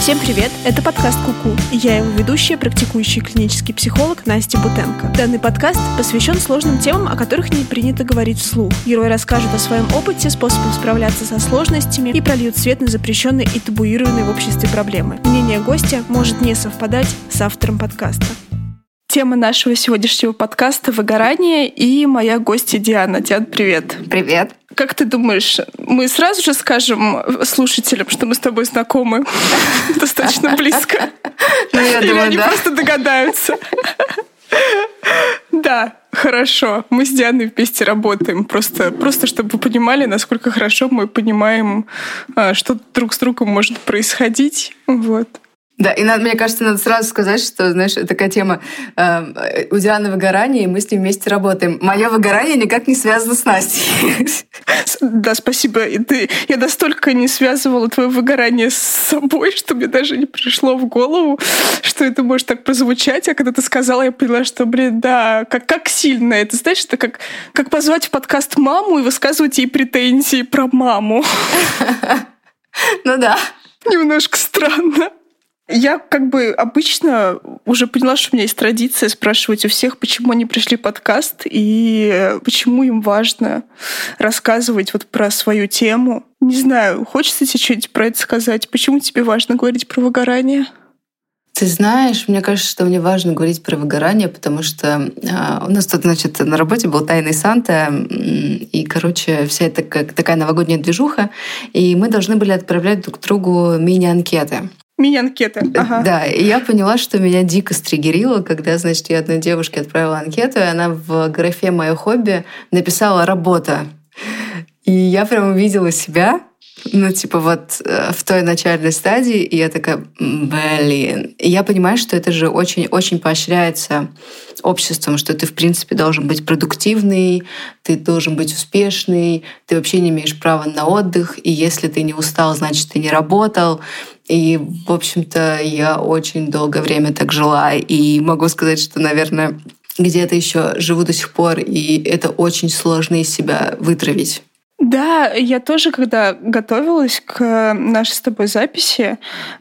Всем привет! Это подкаст Куку. И я его ведущая, практикующий клинический психолог Настя Бутенко. Данный подкаст посвящен сложным темам, о которых не принято говорить вслух. Герои расскажут о своем опыте, способах справляться со сложностями и прольют свет на запрещенные и табуированные в обществе проблемы. Мнение гостя может не совпадать с автором подкаста. Тема нашего сегодняшнего подкаста — выгорание, и моя гостья Диана. Диана, привет. Привет. Как ты думаешь, мы сразу же скажем слушателям, что мы с тобой знакомы достаточно близко? Ну, Или они просто догадаются? Да, хорошо. Мы с Дианой вместе работаем. Просто, просто чтобы вы понимали, насколько хорошо мы понимаем, а, что друг с другом может происходить. Вот. Да, и надо, мне кажется, надо сразу сказать, что, знаешь, такая тема э, у Дианы выгорание, и мы с ней вместе работаем. Мое выгорание никак не связано с Настей. Да, спасибо. И ты, я настолько не связывала твое выгорание с собой, что мне даже не пришло в голову, что это может так прозвучать. А когда ты сказала, я поняла, что, блин, да, как, как сильно это. Знаешь, это как, как позвать в подкаст маму и высказывать ей претензии про маму. Ну да. Немножко странно. Я как бы обычно уже поняла, что у меня есть традиция спрашивать у всех, почему они пришли подкаст и э, почему им важно рассказывать вот про свою тему. Не знаю, хочется тебе что-нибудь про это сказать? Почему тебе важно говорить про выгорание? Ты знаешь, мне кажется, что мне важно говорить про выгорание, потому что а, у нас тут, значит, на работе был тайный Санта, и, короче, вся эта как такая новогодняя движуха, и мы должны были отправлять друг другу мини-анкеты. Мини-анкета. Ага. Да, и я поняла, что меня дико стригерило, когда, значит, я одной девушке отправила анкету, и она в графе «Мое хобби» написала «работа». И я прям увидела себя, ну, типа вот э, в той начальной стадии, и я такая, «М, блин. И я понимаю, что это же очень-очень поощряется обществом, что ты, в принципе, должен быть продуктивный, ты должен быть успешный, ты вообще не имеешь права на отдых, и если ты не устал, значит, ты не работал. И, в общем-то, я очень долгое время так жила, и могу сказать, что, наверное, где-то еще живу до сих пор, и это очень сложно из себя вытравить. Да, я тоже, когда готовилась к нашей с тобой записи,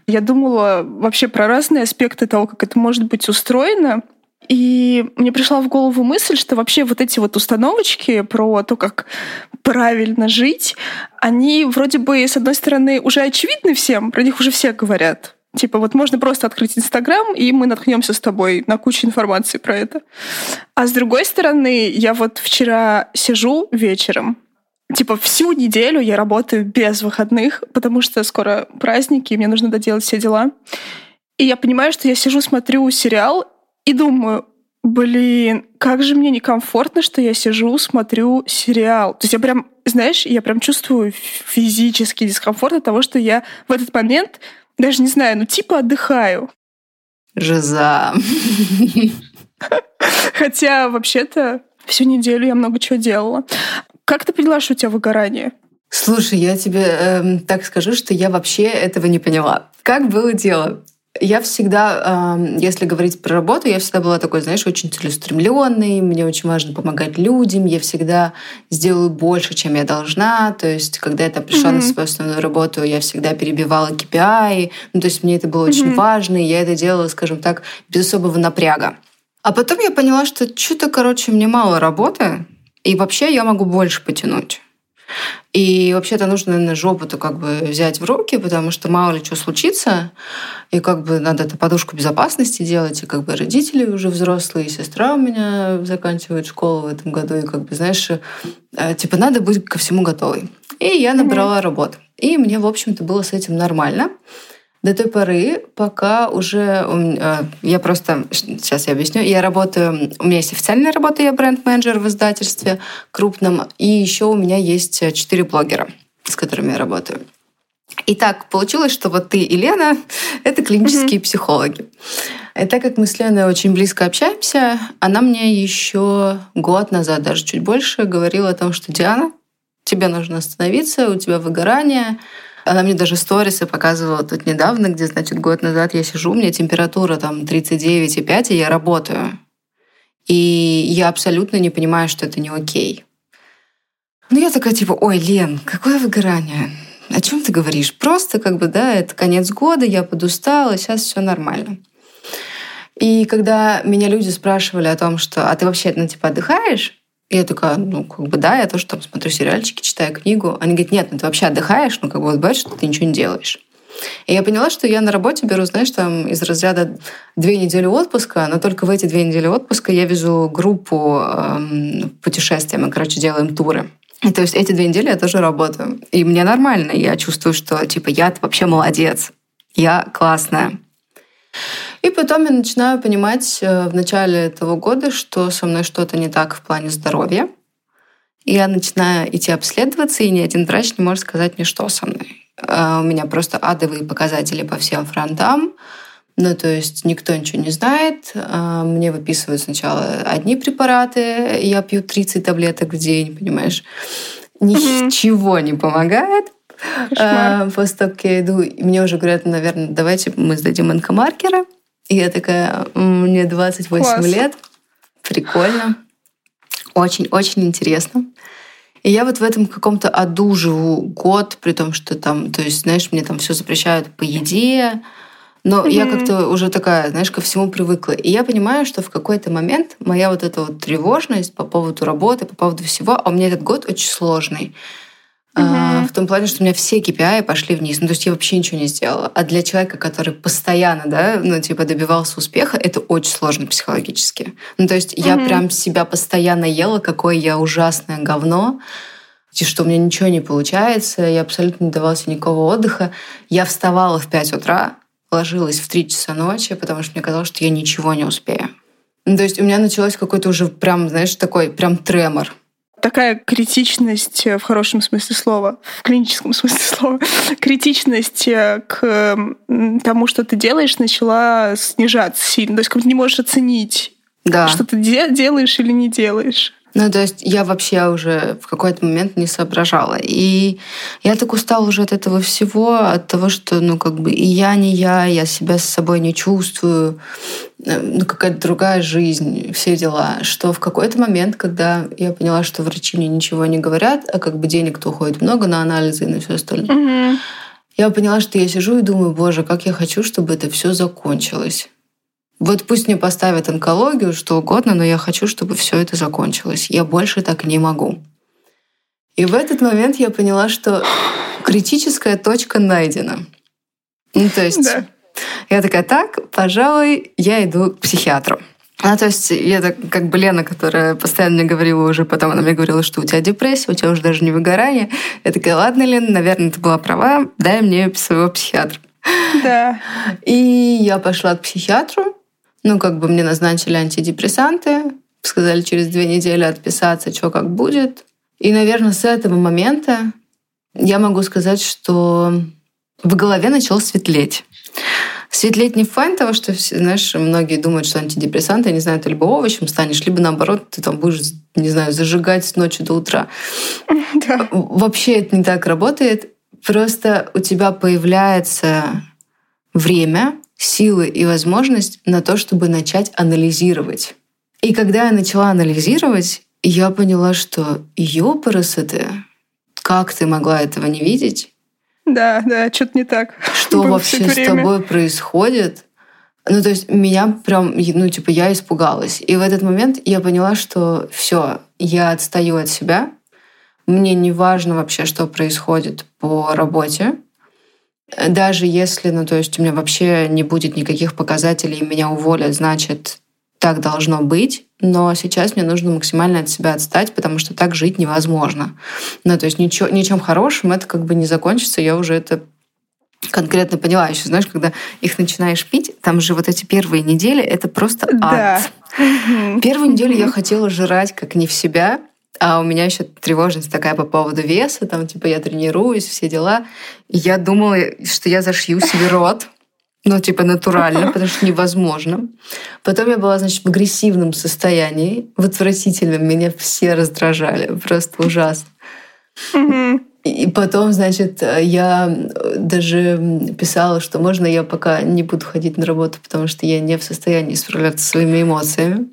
я думала вообще про разные аспекты того, как это может быть устроено. И мне пришла в голову мысль, что вообще вот эти вот установочки про то, как правильно жить, они вроде бы, с одной стороны, уже очевидны всем, про них уже все говорят. Типа вот можно просто открыть Инстаграм, и мы наткнемся с тобой на кучу информации про это. А с другой стороны, я вот вчера сижу вечером, Типа всю неделю я работаю без выходных, потому что скоро праздники, и мне нужно доделать все дела. И я понимаю, что я сижу, смотрю сериал и думаю, блин, как же мне некомфортно, что я сижу, смотрю сериал. То есть я прям, знаешь, я прям чувствую физический дискомфорт от того, что я в этот момент даже не знаю, ну типа отдыхаю. Жиза. Хотя вообще-то всю неделю я много чего делала. Как ты поняла, что у тебя выгорание? Слушай, я тебе эм, так скажу, что я вообще этого не поняла. Как было дело? Я всегда, эм, если говорить про работу, я всегда была такой, знаешь, очень целеустремленной, мне очень важно помогать людям, я всегда сделаю больше, чем я должна. То есть, когда я там пришла на Мгм. свою основную работу, я всегда перебивала KPI. Ну, то есть, мне это было очень Мгм. важно, и я это делала, скажем так, без особого напряга. А потом я поняла, что что-то, короче, мне мало работы, и вообще я могу больше потянуть. И вообще-то нужно, наверное, жопу-то как бы взять в руки, потому что мало ли что случится, и как бы надо эту подушку безопасности делать, и как бы родители уже взрослые, и сестра у меня заканчивает школу в этом году, и как бы, знаешь, э, типа надо быть ко всему готовой. И я набрала работу. И мне, в общем-то, было с этим нормально. До той поры, пока уже э, я просто сейчас я объясню. Я работаю, у меня есть официальная работа, я бренд-менеджер в издательстве крупном, и еще у меня есть э, четыре блогера, с которыми я работаю. И так получилось, что вот ты и Лена — это клинические психологи. И так как мы с Леной очень близко общаемся, она мне еще год назад, даже чуть больше, говорила о том, что Диана, тебе нужно остановиться, у тебя выгорание, она мне даже сторисы показывала тут недавно, где, значит, год назад я сижу, у меня температура там 39,5, и я работаю. И я абсолютно не понимаю, что это не окей. Ну, я такая, типа, ой, Лен, какое выгорание? о чем ты говоришь? Просто как бы, да, это конец года, я подустала, сейчас все нормально. И когда меня люди спрашивали о том, что, а ты вообще, ну, типа, отдыхаешь? Я такая, ну, как бы, да, я тоже там смотрю сериальчики, читаю книгу. Они говорят, нет, ну, ты вообще отдыхаешь? Ну, как бы, вот бывает, что ты ничего не делаешь. И я поняла, что я на работе беру, знаешь, там из разряда две недели отпуска, но только в эти две недели отпуска я везу группу эм, путешествия. Мы, короче, делаем туры. И то есть эти две недели я тоже работаю. И мне нормально. Я чувствую, что типа я вообще молодец. Я классная. И потом я начинаю понимать э, в начале этого года, что со мной что-то не так в плане здоровья. И я начинаю идти обследоваться, и ни один врач не может сказать мне, что со мной. Э, у меня просто адовые показатели по всем фронтам. Ну, то есть никто ничего не знает. Э, мне выписывают сначала одни препараты, я пью 30 таблеток в день, понимаешь? Ничего mm-hmm. не помогает. Кошмар. После того, как я иду, мне уже говорят, наверное, давайте мы сдадим онкомаркеры. И я такая, мне 28 Класс. лет, прикольно, очень-очень интересно. И я вот в этом каком-то аду живу год, при том, что там, то есть, знаешь, мне там все запрещают по еде, но mm-hmm. я как-то уже такая, знаешь, ко всему привыкла. И я понимаю, что в какой-то момент моя вот эта вот тревожность по поводу работы, по поводу всего, а у меня этот год очень сложный. Uh-huh. В том плане, что у меня все KPI пошли вниз. Ну, то есть я вообще ничего не сделала. А для человека, который постоянно, да, ну, типа, добивался успеха, это очень сложно психологически. Ну, то есть uh-huh. я прям себя постоянно ела, какое я ужасное говно, и что у меня ничего не получается, я абсолютно не давала себе никакого отдыха. Я вставала в 5 утра, ложилась в 3 часа ночи, потому что мне казалось, что я ничего не успею. Ну, то есть у меня началось какой-то уже прям, знаешь, такой прям тремор такая критичность э, в хорошем смысле слова, в клиническом смысле слова, критичность э, к тому, что ты делаешь, начала снижаться сильно. То есть как ты не можешь оценить, да. что ты делаешь или не делаешь. Ну, то есть я вообще уже в какой-то момент не соображала. И я так устала уже от этого всего, от того, что, ну, как бы и я не я, я себя с собой не чувствую, э, ну, какая-то другая жизнь, все дела, что в какой-то момент, когда я поняла, что врачи мне ничего не говорят, а как бы денег-то уходит много на анализы и на все остальное, угу. я поняла, что я сижу и думаю, боже, как я хочу, чтобы это все закончилось. Вот пусть мне поставят онкологию, что угодно, но я хочу, чтобы все это закончилось. Я больше так не могу. И в этот момент я поняла, что критическая точка найдена. Ну, то есть да. я такая, так, пожалуй, я иду к психиатру. А, то есть я так, как бы Лена, которая постоянно мне говорила уже, потом она мне говорила, что у тебя депрессия, у тебя уже даже не выгорание. Я такая, ладно, Лена, наверное, ты была права, дай мне своего психиатра. Да. И я пошла к психиатру, ну, как бы мне назначили антидепрессанты, сказали через две недели отписаться, что как будет. И, наверное, с этого момента я могу сказать, что в голове начало светлеть. Светлеть не в плане того, что, знаешь, многие думают, что антидепрессанты, не знаю, ты либо овощем станешь, либо наоборот, ты там будешь, не знаю, зажигать с ночи до утра. Да. Вообще это не так работает. Просто у тебя появляется время, силы и возможность на то, чтобы начать анализировать. И когда я начала анализировать, я поняла, что ёпарасы как ты могла этого не видеть? Да, да, что-то не так. Что вообще с тобой происходит? Ну, то есть меня прям, ну, типа, я испугалась. И в этот момент я поняла, что все, я отстаю от себя. Мне не важно вообще, что происходит по работе даже если, ну, то есть у меня вообще не будет никаких показателей, меня уволят, значит, так должно быть, но сейчас мне нужно максимально от себя отстать, потому что так жить невозможно. Ну, то есть ничего, ничем хорошим это как бы не закончится, я уже это конкретно поняла. Еще знаешь, когда их начинаешь пить, там же вот эти первые недели, это просто ад. Да. Первую неделю я хотела жрать как не в себя, а у меня еще тревожность такая по поводу веса, там, типа, я тренируюсь, все дела. И я думала, что я зашью себе рот. Ну, типа, натурально, потому что невозможно. Потом я была, значит, в агрессивном состоянии, в отвратительном. Меня все раздражали. Просто ужасно. И потом, значит, я даже писала, что можно я пока не буду ходить на работу, потому что я не в состоянии справляться со своими эмоциями.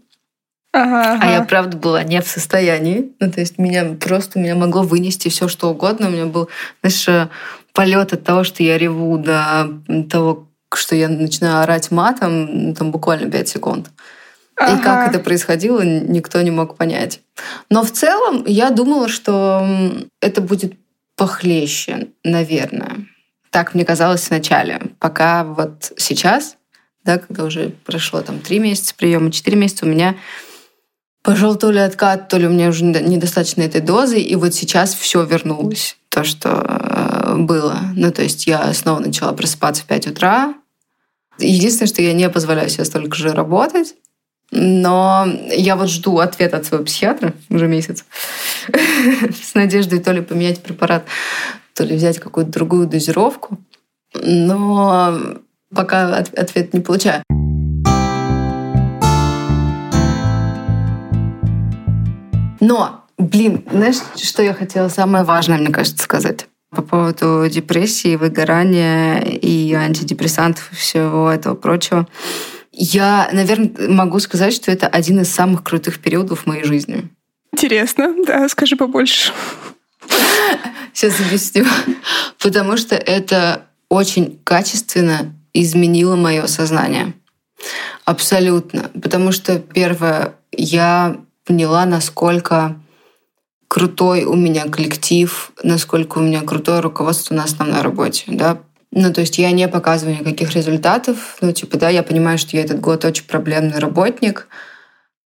Ага, ага. А я, правда, была не в состоянии. Ну, то есть меня просто меня могло вынести все что угодно. У меня был, знаешь, полет от того, что я реву, до того, что я начинаю орать матом, там буквально 5 секунд. Ага. И как это происходило, никто не мог понять. Но в целом я думала, что это будет похлеще, наверное. Так мне казалось вначале. Пока вот сейчас, да, когда уже прошло там три месяца приема, четыре месяца, у меня пошел то ли откат, то ли у меня уже недостаточно этой дозы, и вот сейчас все вернулось, то, что э, было. Ну, то есть я снова начала просыпаться в 5 утра. Единственное, что я не позволяю себе столько же работать, но я вот жду ответа от своего психиатра уже месяц с надеждой то ли поменять препарат, то ли взять какую-то другую дозировку. Но пока ответ не получаю. Но, блин, знаешь, что я хотела самое важное, мне кажется, сказать? по поводу депрессии, выгорания и антидепрессантов и всего этого прочего. Я, наверное, могу сказать, что это один из самых крутых периодов в моей жизни. Интересно, да, скажи побольше. Сейчас объясню. Потому что это очень качественно изменило мое сознание. Абсолютно. Потому что, первое, я поняла, насколько крутой у меня коллектив, насколько у меня крутое руководство на основной работе. Да? Ну, то есть я не показываю никаких результатов. Ну, типа, да, я понимаю, что я этот год очень проблемный работник.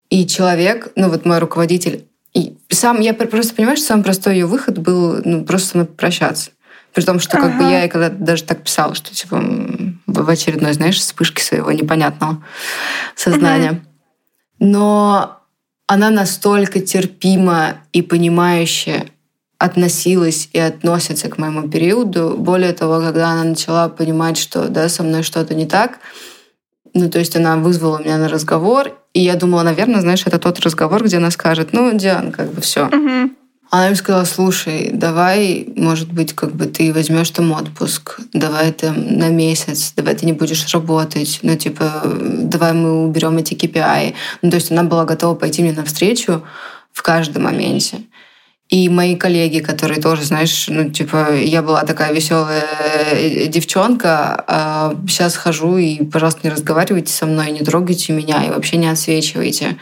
И человек, ну, вот мой руководитель, и сам, я просто понимаю, что самый простой ее выход был ну, просто со мной попрощаться. При том, что как ага. бы я и когда даже так писала, что типа в очередной, знаешь, вспышки своего непонятного сознания. Ага. Но она настолько терпима и понимающая относилась и относится к моему периоду. Более того, когда она начала понимать, что да, со мной что-то не так, ну, то есть она вызвала меня на разговор, и я думала, наверное, знаешь, это тот разговор, где она скажет, ну, Диан, как бы все. Угу. Она мне сказала, слушай, давай, может быть, как бы ты возьмешь там отпуск, давай там на месяц, давай ты не будешь работать, ну, типа, давай мы уберем эти KPI. Ну, то есть она была готова пойти мне навстречу в каждом моменте. И мои коллеги, которые тоже, знаешь, ну, типа, я была такая веселая э, девчонка, а сейчас хожу и, пожалуйста, не разговаривайте со мной, не трогайте меня и вообще не отсвечивайте.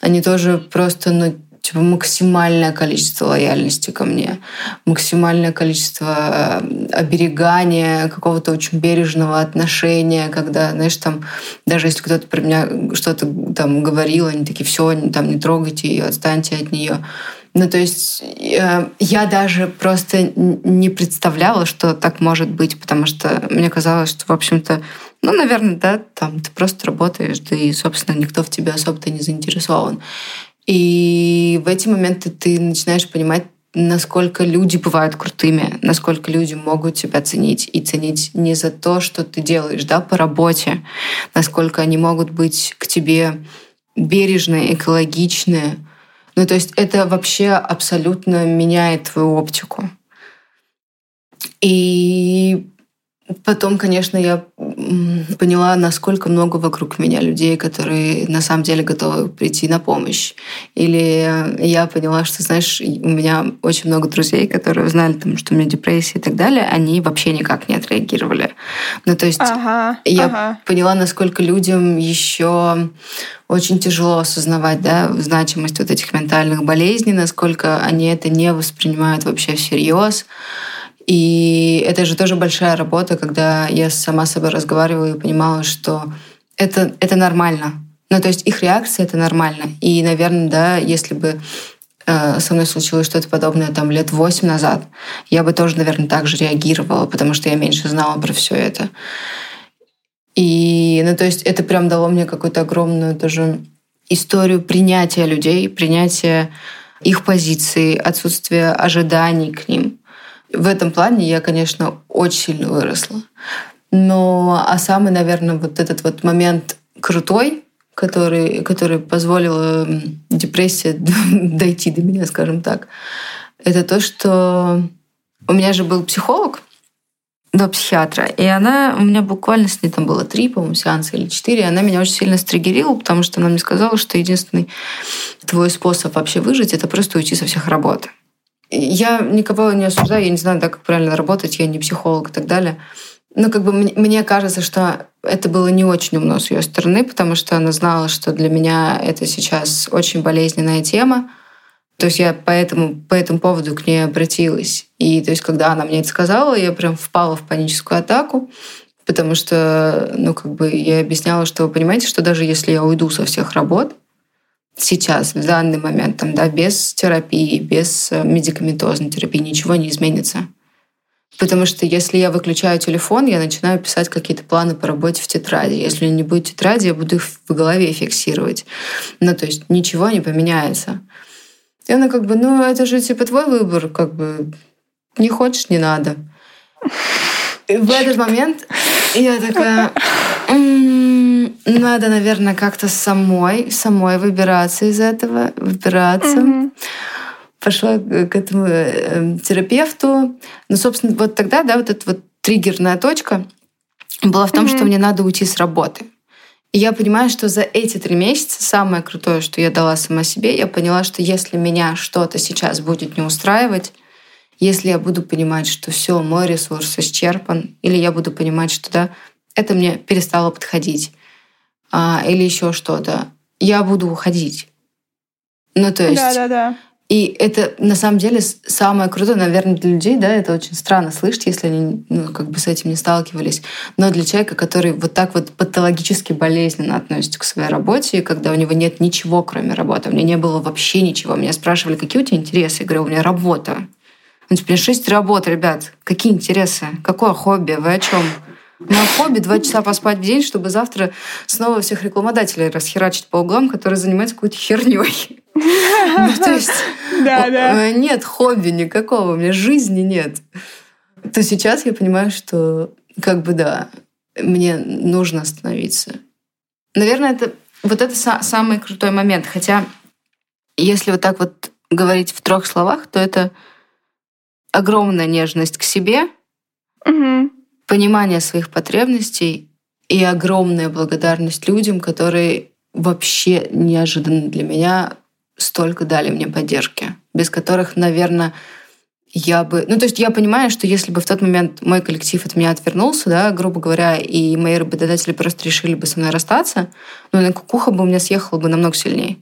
Они тоже просто, ну, типа, максимальное количество лояльности ко мне, максимальное количество э, оберегания, какого-то очень бережного отношения, когда, знаешь, там, даже если кто-то про меня что-то там говорил, они такие, все, там, не трогайте ее, отстаньте от нее. Ну, то есть э, я даже просто не представляла, что так может быть, потому что мне казалось, что, в общем-то, ну, наверное, да, там ты просто работаешь, да и, собственно, никто в тебе особо-то не заинтересован. И в эти моменты ты начинаешь понимать, насколько люди бывают крутыми, насколько люди могут тебя ценить и ценить не за то, что ты делаешь, да, по работе, насколько они могут быть к тебе бережные, экологичные, ну, то есть это вообще абсолютно меняет твою оптику. И потом, конечно, я поняла, насколько много вокруг меня людей, которые на самом деле готовы прийти на помощь. Или я поняла, что, знаешь, у меня очень много друзей, которые узнали, там, что у меня депрессия и так далее, они вообще никак не отреагировали. Ну, то есть ага, я ага. поняла, насколько людям еще очень тяжело осознавать да, значимость вот этих ментальных болезней, насколько они это не воспринимают вообще всерьез. И это же тоже большая работа, когда я сама с собой разговаривала и понимала, что это, это нормально. Ну, то есть их реакция — это нормально. И, наверное, да, если бы э, со мной случилось что-то подобное там лет восемь назад, я бы тоже, наверное, так же реагировала, потому что я меньше знала про все это. И, ну, то есть это прям дало мне какую-то огромную тоже историю принятия людей, принятия их позиции, отсутствия ожиданий к ним. В этом плане я, конечно, очень сильно выросла. Но а самый, наверное, вот этот вот момент крутой, который, который позволил депрессии дойти до меня, скажем так, это то, что у меня же был психолог, до психиатра. И она, у меня буквально с ней там было три, по-моему, сеанса или четыре. И она меня очень сильно стригерила, потому что она мне сказала, что единственный твой способ вообще выжить — это просто уйти со всех работ. Я никого не осуждаю, я не знаю, да, как правильно работать, я не психолог и так далее. Но как бы мне кажется, что это было не очень умно с ее стороны, потому что она знала, что для меня это сейчас очень болезненная тема. То есть я поэтому, по этому поводу к ней обратилась. И то есть, когда она мне это сказала, я прям впала в паническую атаку, потому что, ну, как бы я объясняла, что вы понимаете, что даже если я уйду со всех работ, сейчас, в данный момент, там, да, без терапии, без э, медикаментозной терапии ничего не изменится. Потому что если я выключаю телефон, я начинаю писать какие-то планы по работе в тетради. Если не будет тетради, я буду их в голове фиксировать. Ну, то есть ничего не поменяется. И она как бы, ну, это же типа твой выбор, как бы не хочешь, не надо. И в этот момент я такая, надо, наверное, как-то самой, самой выбираться из этого, выбираться. Mm-hmm. Пошла к этому э, терапевту. Ну, собственно, вот тогда, да, вот эта вот триггерная точка была в том, mm-hmm. что мне надо уйти с работы. И я понимаю, что за эти три месяца самое крутое, что я дала сама себе, я поняла, что если меня что-то сейчас будет не устраивать, если я буду понимать, что все, мой ресурс исчерпан, или я буду понимать, что да, это мне перестало подходить, а, или еще что-то, я буду уходить. Ну, то есть... Да, да, да. И это на самом деле самое крутое, наверное, для людей, да, это очень странно слышать, если они ну, как бы с этим не сталкивались. Но для человека, который вот так вот патологически болезненно относится к своей работе, когда у него нет ничего, кроме работы, у меня не было вообще ничего. Меня спрашивали, какие у тебя интересы? Я говорю, у меня работа. Ну, теперь шесть работ, ребят. Какие интересы? Какое хобби? Вы о чем? На хобби два часа поспать в день, чтобы завтра снова всех рекламодателей расхерачить по углам, которые занимаются какой-то херней. Ну, то есть да, да. нет хобби никакого, у меня жизни нет. То сейчас я понимаю, что как бы да, мне нужно остановиться. Наверное, это вот это самый крутой момент. Хотя, если вот так вот говорить в трех словах, то это огромная нежность к себе, угу понимание своих потребностей и огромная благодарность людям, которые вообще неожиданно для меня столько дали мне поддержки, без которых, наверное, я бы... Ну, то есть я понимаю, что если бы в тот момент мой коллектив от меня отвернулся, да, грубо говоря, и мои работодатели просто решили бы со мной расстаться, ну, на кукуха бы у меня съехала бы намного сильнее.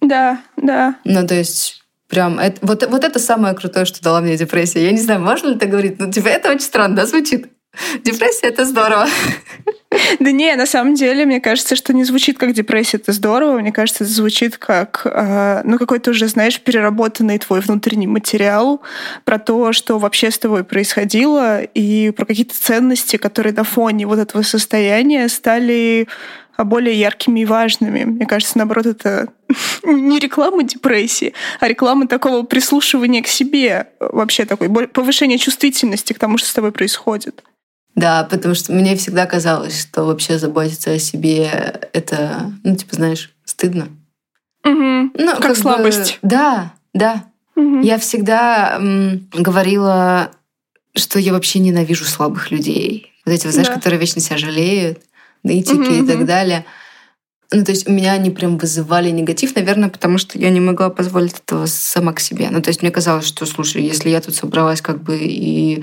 Да, да. Ну, то есть прям... Это, вот, вот это самое крутое, что дала мне депрессия. Я не знаю, можно ли так говорить, но типа это очень странно, да, звучит? Депрессия — это здорово. Да не, на самом деле, мне кажется, что не звучит как депрессия, это здорово. Мне кажется, это звучит как, э, ну, какой-то уже, знаешь, переработанный твой внутренний материал про то, что вообще с тобой происходило, и про какие-то ценности, которые на фоне вот этого состояния стали более яркими и важными. Мне кажется, наоборот, это не реклама депрессии, а реклама такого прислушивания к себе, вообще такой повышение чувствительности к тому, что с тобой происходит. Да, потому что мне всегда казалось, что вообще заботиться о себе это, ну, типа, знаешь, стыдно. Угу. Ну, как, как слабость. Бы, да, да. Угу. Я всегда м, говорила, что я вообще ненавижу слабых людей. Вот эти, знаешь, да. которые вечно себя жалеют, нытики угу, и так далее. Ну, то есть у меня они прям вызывали негатив, наверное, потому что я не могла позволить этого сама к себе. Ну, то есть мне казалось, что, слушай, если я тут собралась как бы и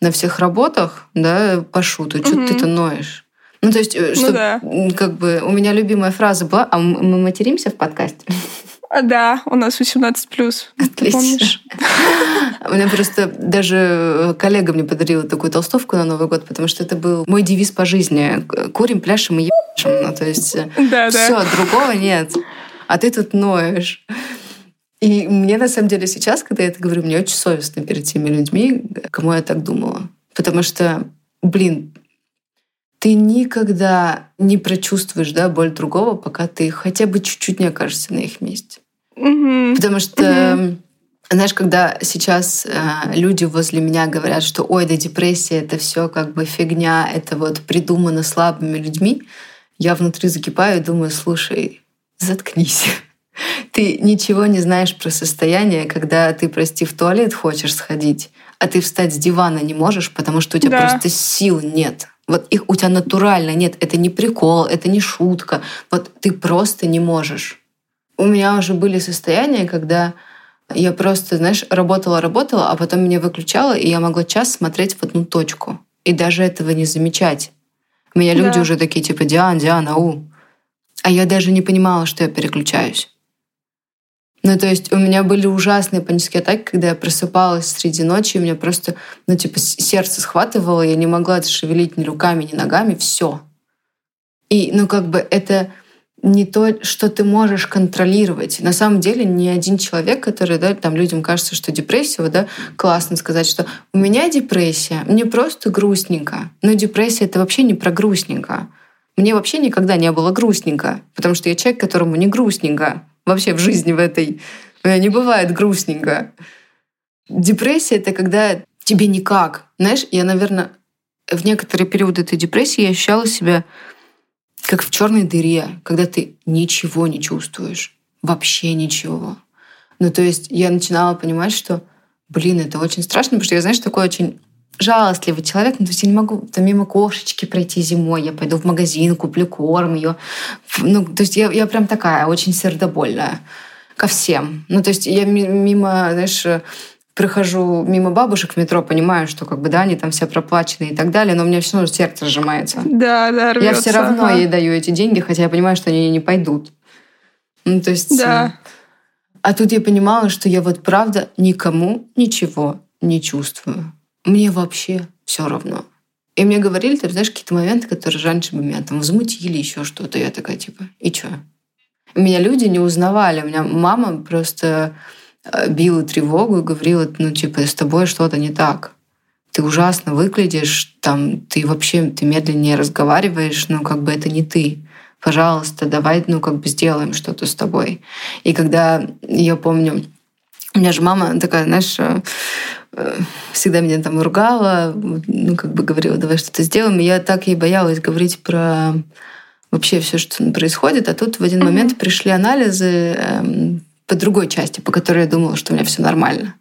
на всех работах, да, пашу, то что ты-то ноешь? Ну, то есть, э, ну, что, да. как бы, у меня любимая фраза была, а мы материмся в подкасте? Да, у нас 18 плюс. Помнишь? У меня просто даже коллега мне подарила такую толстовку на Новый год, потому что это был мой девиз по жизни. Курим, пляшем и ебашим. Ну, то есть да, все, да. другого нет. А ты тут ноешь. И мне на самом деле сейчас, когда я это говорю, мне очень совестно перед теми людьми, кому я так думала. Потому что, блин, ты никогда не прочувствуешь да, боль другого, пока ты хотя бы чуть-чуть не окажешься на их месте. Mm-hmm. Потому что, mm-hmm. знаешь, когда сейчас э, люди возле меня говорят, что ой, да депрессия это все как бы фигня, это вот придумано слабыми людьми, я внутри закипаю и думаю, слушай, заткнись. Ты ничего не знаешь про состояние, когда ты, прости, в туалет хочешь сходить, а ты встать с дивана не можешь, потому что у тебя да. просто сил нет. Вот их у тебя натурально нет. Это не прикол, это не шутка. Вот ты просто не можешь. У меня уже были состояния, когда Я просто, знаешь, работала, работала, а потом меня выключала, и я могла час смотреть в одну точку. И даже этого не замечать. У меня люди Да. уже такие, типа, Диан, Диана, у. А я даже не понимала, что я переключаюсь. Ну, то есть у меня были ужасные панические атаки, когда я просыпалась среди ночи, и у меня просто, ну, типа, сердце схватывало, я не могла это шевелить ни руками, ни ногами, все. И, ну, как бы это не то, что ты можешь контролировать. На самом деле ни один человек, который, да, там людям кажется, что депрессия, да, классно сказать, что у меня депрессия, мне просто грустненько. Но депрессия — это вообще не про грустненько. Мне вообще никогда не было грустненько, потому что я человек, которому не грустненько. Вообще в жизни в этой меня не бывает грустненько. Депрессия — это когда тебе никак. Знаешь, я, наверное, в некоторые периоды этой депрессии я ощущала себя как в черной дыре, когда ты ничего не чувствуешь. Вообще ничего. Ну, то есть я начинала понимать, что, блин, это очень страшно, потому что я, знаешь, такой очень жалостливый человек, ну, то есть я не могу там мимо кошечки пройти зимой, я пойду в магазин, куплю корм ее. Ну, то есть я, я прям такая, очень сердобольная ко всем. Ну, то есть я ми- мимо, знаешь, прохожу мимо бабушек в метро, понимаю, что как бы, да, они там все проплачены и так далее, но у меня все равно сердце сжимается. Да, да, Я рвётся, все равно ага. ей даю эти деньги, хотя я понимаю, что они не пойдут. Ну, то есть... Да. э, А тут я понимала, что я вот правда никому ничего не чувствую. Мне вообще все равно. И мне говорили, ты знаешь, какие-то моменты, которые раньше бы меня там возмутили, еще что-то. Я такая, типа, и чё? Меня люди не узнавали. У меня мама просто била тревогу и говорила, ну, типа, с тобой что-то не так. Ты ужасно выглядишь, там, ты вообще, ты медленнее разговариваешь, но как бы это не ты. Пожалуйста, давай, ну, как бы сделаем что-то с тобой. И когда, я помню, у меня же мама такая, знаешь, э, э, всегда меня там ругала, ну, как бы говорила, давай что-то сделаем. И я так ей боялась говорить про вообще все, что происходит. А тут в один момент пришли анализы эм, по другой части, по которой я думала, что у меня все нормально.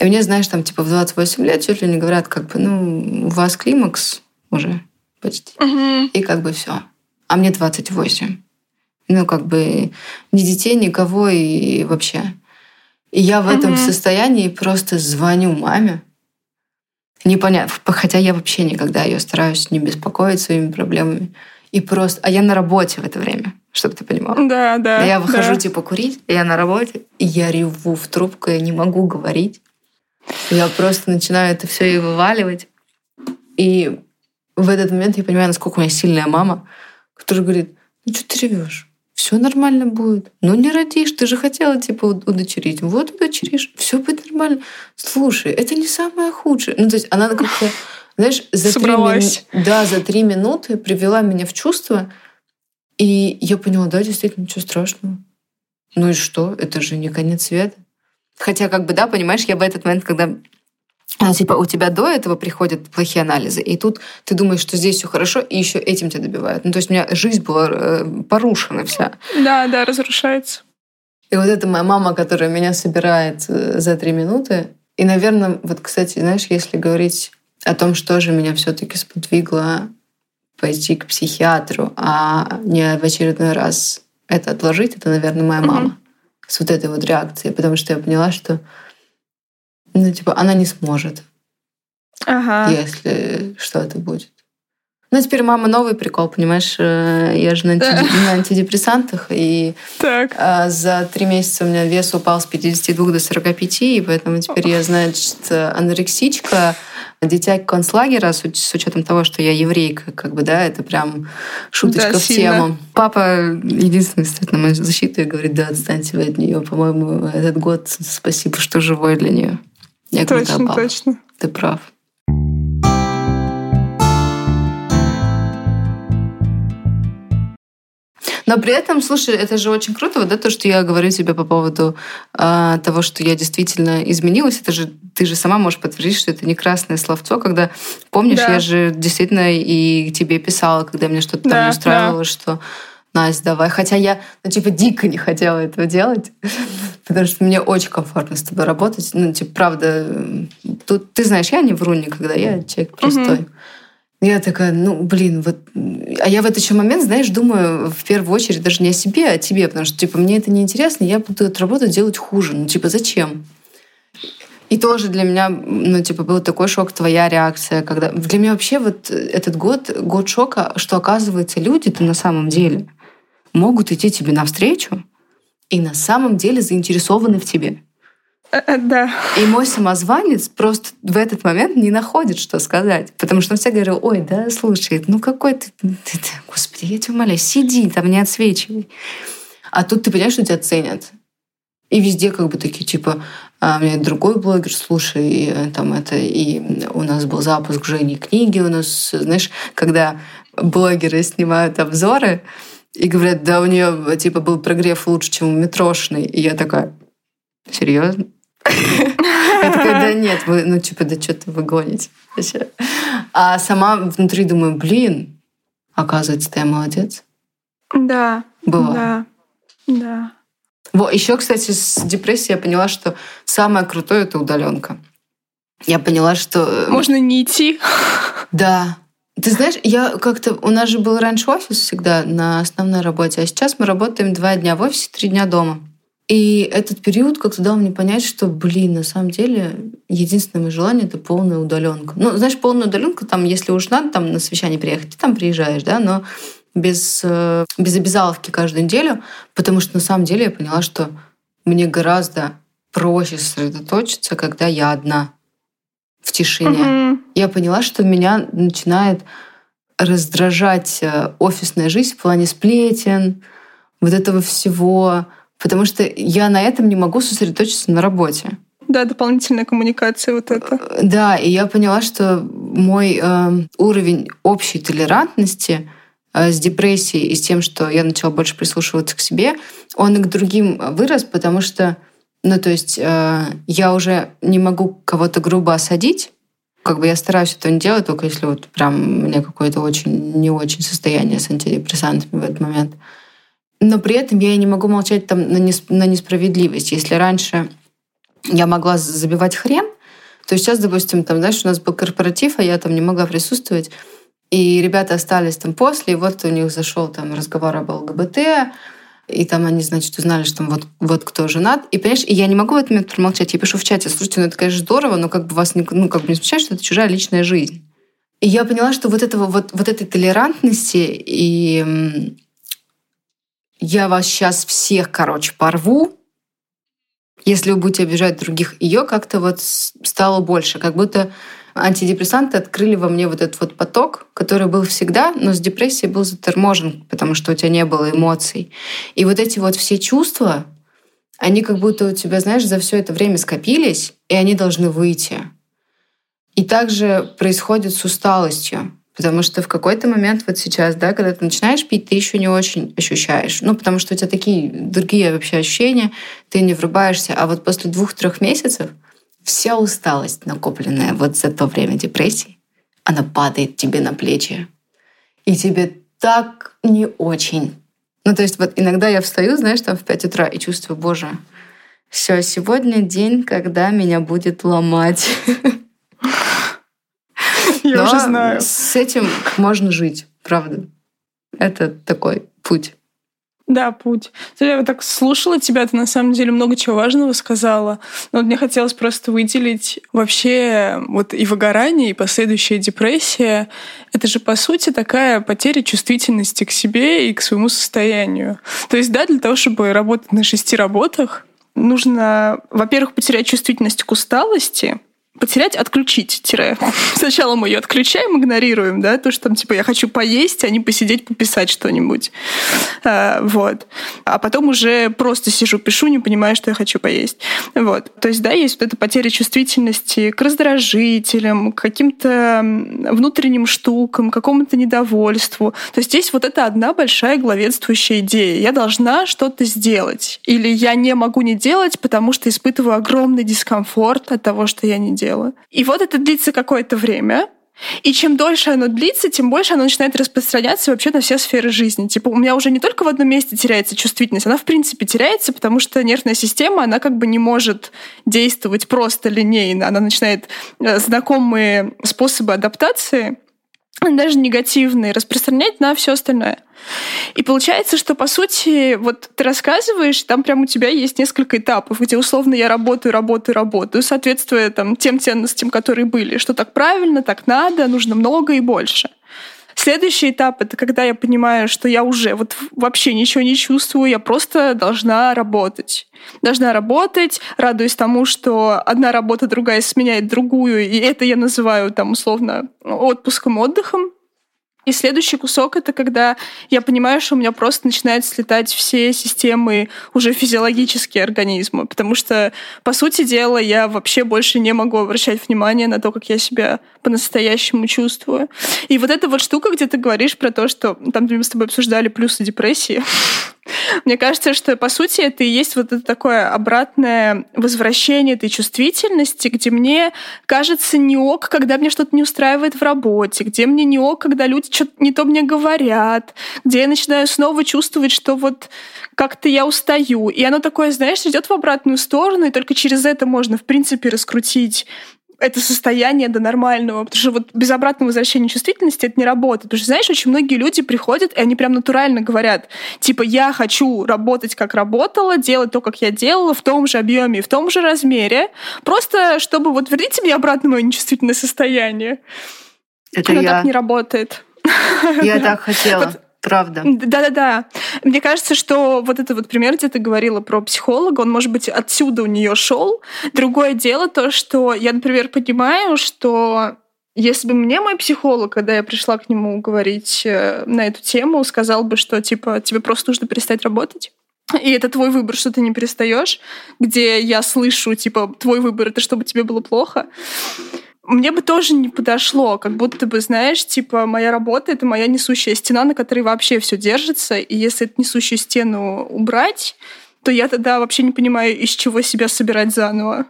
И мне, знаешь, там типа в 28 лет чуть ли не говорят, как бы, ну, у вас климакс уже почти. Мгм. И как бы все. А мне 28. Ну, как бы ни детей, никого и вообще. И я в этом состоянии просто звоню маме. Непонятно. Хотя я вообще никогда ее стараюсь не беспокоить своими проблемами. И просто... А я на работе в это время, чтобы ты понимала. Да, да. я выхожу да. типа курить, я на работе, и я реву в трубку, я не могу говорить. Я просто начинаю это все и вываливать. И в этот момент я понимаю, насколько у меня сильная мама, которая говорит, ну что ты ревешь? Все нормально будет. Ну не родишь, ты же хотела типа уд- удочерить. Вот удочеришь, все будет нормально. Слушай, это не самое худшее. Ну то есть она как-то, знаешь, за три, мину- да, за три минуты привела меня в чувство, и я поняла, да, действительно, ничего страшного. Ну и что? Это же не конец света. Хотя, как бы, да, понимаешь, я в этот момент, когда а, типа у тебя до этого приходят плохие анализы, и тут ты думаешь, что здесь все хорошо, и еще этим тебя добивают. Ну, то есть у меня жизнь была э, порушена вся. Да, да, разрушается. И вот это моя мама, которая меня собирает э, за три минуты. И, наверное, вот, кстати, знаешь, если говорить о том, что же меня все-таки сподвигло пойти к психиатру, а не в очередной раз это отложить, это, наверное, моя мама с вот этой вот реакцией, потому что я поняла, что ну, типа, она не сможет, Ага. если что-то будет. Ну, теперь мама новый прикол, понимаешь? э, Я же на, антиде- на антидепрессантах, и Так. а, За три месяца у меня вес упал с 52 до 45, и поэтому теперь я, значит, анорексичка, дитя концлагера, с, с учетом того, что я еврейка, как бы, да, это прям шуточка Да, в сильно. тему. Папа единственный стоит на мою защиту и говорит, да, отстаньте вы от нее, по-моему, этот год спасибо, что живой для нее. Я говорю, да, Точно, пап, точно. ты прав. Но при этом, слушай, это же очень круто, вот да, то, что я говорю тебе по поводу а, того, что я действительно изменилась. Это же ты же сама можешь подтвердить, что это не красное словцо, когда помнишь, Да. я же действительно и тебе писала, когда мне что-то там Да, не устраивало, что Настя, давай. Хотя я, ну, типа, дико не хотела этого делать, потому что мне очень комфортно с тобой работать. Ну, типа, правда, тут, ты знаешь, я не вру никогда, я человек простой. Я такая, ну, блин, вот... А я в этот еще момент, знаешь, думаю в первую очередь даже не о себе, а о тебе, потому что, типа, мне это неинтересно, я буду эту работу делать хуже. Ну, типа, зачем? И тоже для меня, ну, типа, был такой шок, твоя реакция, когда... Для меня вообще вот этот год, год шока, что, оказывается, люди-то на самом деле могут идти тебе навстречу и на самом деле заинтересованы в тебе. Э, э, да. И мой самозванец просто в этот момент не находит, что сказать. Потому что он все говорил, ой, да, слушай, ну какой ты, ты, ты господи, я тебя умоляю, сиди там, не отсвечивай. А тут ты понимаешь, что тебя ценят. И везде как бы такие, типа, а у меня другой блогер, слушай, и, э, там это, и у нас был запуск Жени книги, у нас, знаешь, когда блогеры снимают обзоры и говорят, да, у нее типа был прогрев лучше, чем у метрошной. И я такая, серьезно? Я такая, да нет, вы, ну типа, да что-то вы гоните. А сама внутри думаю, блин, оказывается, ты молодец. Да. Была. Да. Да. Вот, еще, кстати, с депрессией я поняла, что самое крутое это удаленка. Я поняла, что... Э, Можно не идти. Да. Ты знаешь, я как-то... У нас же был раньше офис всегда на основной работе, а сейчас мы работаем два дня в офисе, три дня дома. И этот период как-то дал мне понять, что, блин, на самом деле, единственное мое желание — это полная удаленка. Ну, знаешь, полная удаленка, там, если уж надо там на совещание приехать, ты там приезжаешь, да, но без, э, без обязаловки каждую неделю, потому что на самом деле я поняла, что мне гораздо проще сосредоточиться, когда я одна в тишине. Mm-hmm. Я поняла, что меня начинает раздражать э, офисная жизнь в плане сплетен, вот этого всего, потому что я на этом не могу сосредоточиться на работе. Да, дополнительная коммуникация вот это. Э, да, и я поняла, что мой э, уровень общей толерантности Э, с депрессией и с тем, что я начала больше прислушиваться к себе, он и к другим вырос, потому что, ну, то есть э, я уже не могу кого-то грубо осадить, как бы я стараюсь этого не делать, только если вот прям у меня какое-то очень не очень состояние с антидепрессантами в этот момент. Но при этом я и не могу молчать там на, несп- на несправедливость. Если раньше я могла забивать хрен, то сейчас, допустим, там, знаешь, у нас был корпоратив, а я там не могла присутствовать, и ребята остались там после, и вот у них зашел там разговор об ЛГБТ, и там они, значит, узнали, что там вот, вот кто женат. И, понимаешь, и я не могу в этот момент промолчать. Я пишу в чате, слушайте, ну это, конечно, здорово, но как бы вас не, ну, как бы не смущает, что это чужая личная жизнь. И я поняла, что вот, этого, вот, вот этой толерантности и я вас сейчас всех, короче, порву, если вы будете обижать других, ее как-то вот стало больше, как будто антидепрессанты открыли во мне вот этот вот поток, который был всегда, но с депрессией был заторможен, потому что у тебя не было эмоций. И вот эти вот все чувства, они как будто у тебя, знаешь, за все это время скопились, и они должны выйти. И также происходит с усталостью. Потому что в какой-то момент вот сейчас, да, когда ты начинаешь пить, ты еще не очень ощущаешь. Ну, потому что у тебя такие другие вообще ощущения, ты не врубаешься. А вот после двух-трех месяцев вся усталость, накопленная вот за то время депрессии, она падает тебе на плечи. И тебе так не очень. Ну, то есть вот иногда я встаю, знаешь, там в 5 утра и чувствую, боже, все, сегодня день, когда меня будет ломать. Я уже знаю. С этим можно жить, правда. Это такой путь. Да, путь. Я вот так слушала тебя, ты на самом деле много чего важного сказала. Но вот мне хотелось просто выделить вообще вот и выгорание, и последующая депрессия. Это же, по сути, такая потеря чувствительности к себе и к своему состоянию. То есть, да, для того, чтобы работать на шести работах, нужно, во-первых, потерять чувствительность к усталости, потерять, отключить, тире. Сначала мы ее отключаем, игнорируем, да, то, что там, типа, я хочу поесть, а не посидеть, пописать что-нибудь. А, вот. А потом уже просто сижу, пишу, не понимаю, что я хочу поесть. Вот. То есть, да, есть вот эта потеря чувствительности к раздражителям, к каким-то внутренним штукам, какому-то недовольству. То есть здесь вот это одна большая главенствующая идея. Я должна что-то сделать. Или я не могу не делать, потому что испытываю огромный дискомфорт от того, что я не делаю дело. И вот это длится какое-то время, и чем дольше оно длится, тем больше оно начинает распространяться вообще на все сферы жизни. Типа у меня уже не только в одном месте теряется чувствительность, она в принципе теряется, потому что нервная система, она как бы не может действовать просто линейно. Она начинает э, знакомые способы адаптации даже негативные, распространять на все остальное. И получается, что по сути, вот ты рассказываешь, там прям у тебя есть несколько этапов, где условно я работаю, работаю, работаю, соответствуя там тем ценностям, которые были, что так правильно, так надо, нужно много и больше. Следующий этап — это когда я понимаю, что я уже вот вообще ничего не чувствую, я просто должна работать. Должна работать, радуясь тому, что одна работа, другая сменяет другую, и это я называю там условно отпуском, отдыхом. И следующий кусок — это когда я понимаю, что у меня просто начинают слетать все системы уже физиологические организма, потому что, по сути дела, я вообще больше не могу обращать внимание на то, как я себя по-настоящему чувствую. И вот эта вот штука, где ты говоришь про то, что там мы с тобой обсуждали плюсы депрессии, Мне кажется, что по сути это и есть вот это такое обратное возвращение этой чувствительности, где мне кажется не ок, когда мне что-то не устраивает в работе, где мне не ок, когда люди что-то не то мне говорят, где я начинаю снова чувствовать, что вот как-то я устаю. И оно такое, знаешь, идет в обратную сторону, и только через это можно, в принципе, раскрутить это состояние до нормального. Потому что вот без обратного возвращения чувствительности это не работает. Потому что, знаешь, очень многие люди приходят, и они прям натурально говорят, типа, я хочу работать, как работала, делать то, как я делала, в том же объеме в том же размере, просто чтобы вот верните мне обратно мое нечувствительное состояние. Это Оно я. так не работает. Я так хотела. Вот Правда. Да-да-да. Мне кажется, что вот этот вот пример, где ты говорила про психолога, он, может быть, отсюда у нее шел. Другое дело то, что я, например, понимаю, что если бы мне мой психолог, когда я пришла к нему говорить э, на эту тему, сказал бы, что типа тебе просто нужно перестать работать, и это твой выбор, что ты не перестаешь, где я слышу, типа, твой выбор это чтобы тебе было плохо мне бы тоже не подошло, как будто бы, знаешь, типа, моя работа — это моя несущая стена, на которой вообще все держится, и если эту несущую стену убрать, то я тогда вообще не понимаю, из чего себя собирать заново.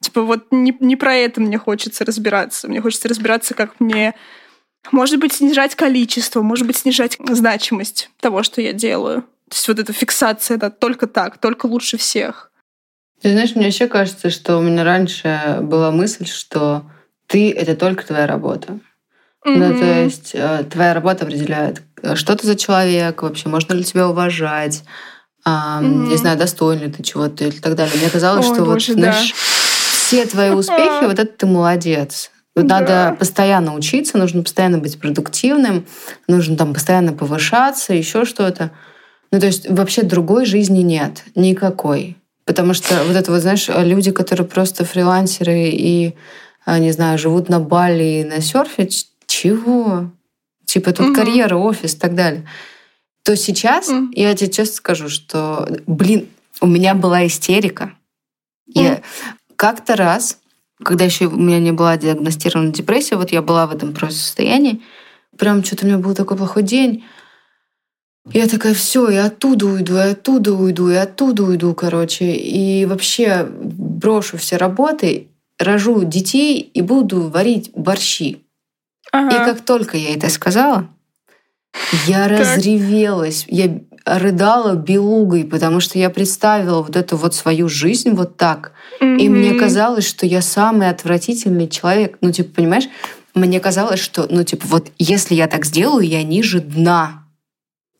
Типа вот не, не про это мне хочется разбираться. Мне хочется разбираться, как мне, может быть, снижать количество, может быть, снижать значимость того, что я делаю. То есть вот эта фиксация, да, только так, только лучше всех. Ты знаешь, мне вообще кажется, что у меня раньше была мысль, что ты — это только твоя работа. Mm-hmm. Ну, то есть э, твоя работа определяет, что ты за человек, вообще можно ли тебя уважать, mm-hmm. не знаю, достоин ли ты чего-то и так далее. Мне казалось, Ой, что боже, вот, да. знаешь, все твои успехи, вот это ты молодец. Вот да. Надо постоянно учиться, нужно постоянно быть продуктивным, нужно там постоянно повышаться, еще что-то. Ну, то есть вообще другой жизни нет, никакой. Потому что вот это вот, знаешь, люди, которые просто фрилансеры и, а, не знаю, живут на Бали и на серфе, чего? Типа тут угу. карьера, офис и так далее. То сейчас, угу. я тебе честно скажу, что, блин, у меня была истерика. Угу. Я как-то раз, когда еще у меня не была диагностирована депрессия, вот я была в этом просто состоянии, прям что-то у меня был такой плохой день, я такая, все, и оттуда уйду, и оттуда уйду, и оттуда уйду, короче. И вообще брошу все работы, рожу детей и буду варить борщи. Ага. И как только я это сказала, я так. разревелась. Я рыдала белугой, потому что я представила вот эту вот свою жизнь вот так. Mm-hmm. И мне казалось, что я самый отвратительный человек. Ну, типа, понимаешь, мне казалось, что, ну, типа, вот если я так сделаю, я ниже дна.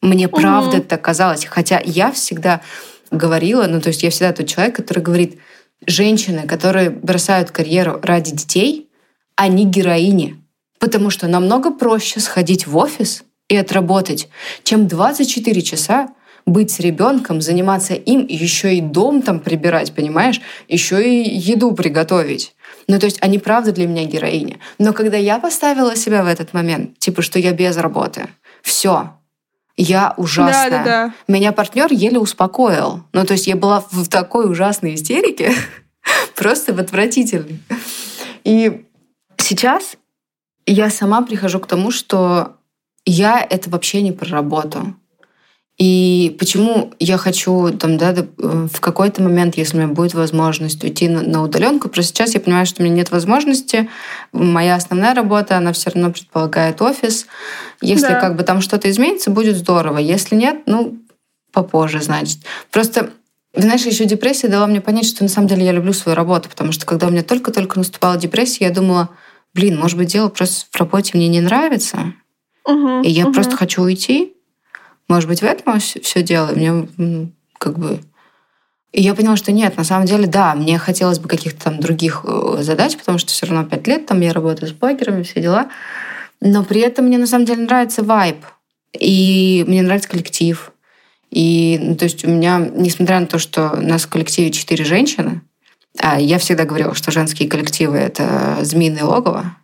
Мне угу. правда это казалось. Хотя я всегда говорила, ну то есть я всегда тот человек, который говорит, женщины, которые бросают карьеру ради детей, они героини. Потому что намного проще сходить в офис и отработать, чем 24 часа быть с ребенком, заниматься им, еще и дом там прибирать, понимаешь? Еще и еду приготовить. Ну, то есть они правда для меня героини. Но когда я поставила себя в этот момент, типа, что я без работы, все, я ужасная. Да, да, да. Меня партнер еле успокоил. Ну, то есть я была в такой ужасной истерике, просто в отвратительной. И сейчас я сама прихожу к тому, что я это вообще не про работу. И почему я хочу там, да, в какой-то момент, если у меня будет возможность уйти на, на удаленку, просто сейчас я понимаю, что у меня нет возможности. Моя основная работа, она все равно предполагает офис. Если да. как бы там что-то изменится, будет здорово. Если нет, ну, попозже, значит. Просто знаешь, еще депрессия дала мне понять, что на самом деле я люблю свою работу, потому что когда у меня только-только наступала депрессия, я думала, блин, может быть, дело просто в работе мне не нравится, Угу, и я угу. просто хочу уйти. Может быть, в этом все дело. Мне как бы... И я поняла, что нет, на самом деле, да, мне хотелось бы каких-то там других э, задач, потому что все равно пять лет там я работаю с блогерами, все дела. Но при этом мне на самом деле нравится вайб. И мне нравится коллектив. И, ну, то есть у меня, несмотря на то, что у нас в коллективе четыре женщины, а я всегда говорила, что женские коллективы — это змеиное логово,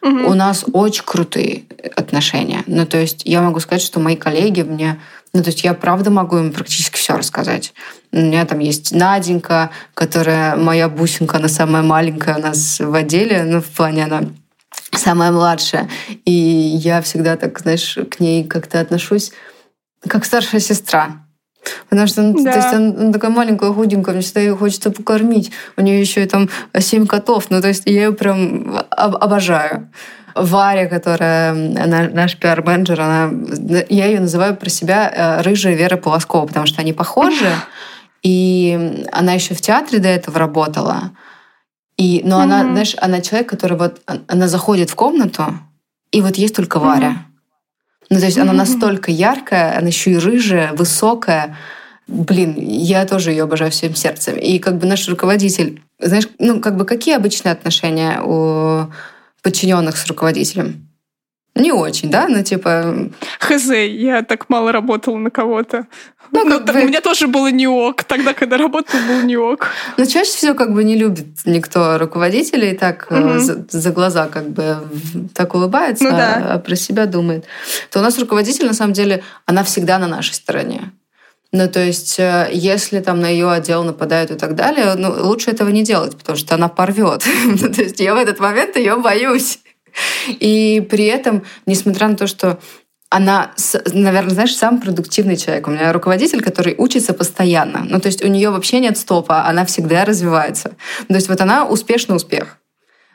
Мгм. у нас очень крутые отношения. Ну, то есть я могу сказать, что мои коллеги мне... Ну, то есть я правда могу им практически все рассказать. У меня там есть Наденька, которая моя бусинка, она самая маленькая у нас в отделе, ну, в плане она самая младшая. И я всегда так, знаешь, к ней как-то отношусь как старшая сестра. Потому что ну, Да. то есть она, она такая маленькая, худенькая, мне всегда ее хочется покормить. У нее еще и там семь котов. Ну, то есть я ее прям об- обожаю. Варя, которая она, наш пиар-менеджер, она, я ее называю про себя э, рыжая Вера Полоскова, потому что они похожи. И она еще в театре до этого работала. И, но она, Мгм. знаешь, она человек, который вот, он- она заходит в комнату, и вот есть только. Варя. Ну, то есть она настолько яркая, она еще и рыжая, высокая. Блин, я тоже ее обожаю всем сердцем. И как бы наш руководитель, знаешь, ну, как бы какие обычные отношения у подчиненных с руководителем? Не очень, да? Ну, типа, Хз, я так мало работала на кого-то. Ну, Ну, как так бы- У меня тоже было не ок. Тогда, когда работал, был не ок. Ну, чаще всего как бы не любит никто руководителей, так Мгм. за, за глаза как бы так улыбается, Ну да. а, а про себя думает. То у нас руководитель, на самом деле, она всегда на нашей стороне. Ну, то есть, э, если там на ее отдел нападают и так далее, ну, лучше этого не делать, потому что она порвет. Ну, то есть, я в этот момент ее боюсь. И при этом, несмотря на то, что она, наверное, знаешь, самый продуктивный человек. У меня руководитель, который учится постоянно. Ну, то есть у нее вообще нет стопа, она всегда развивается. То есть вот она успешный успех.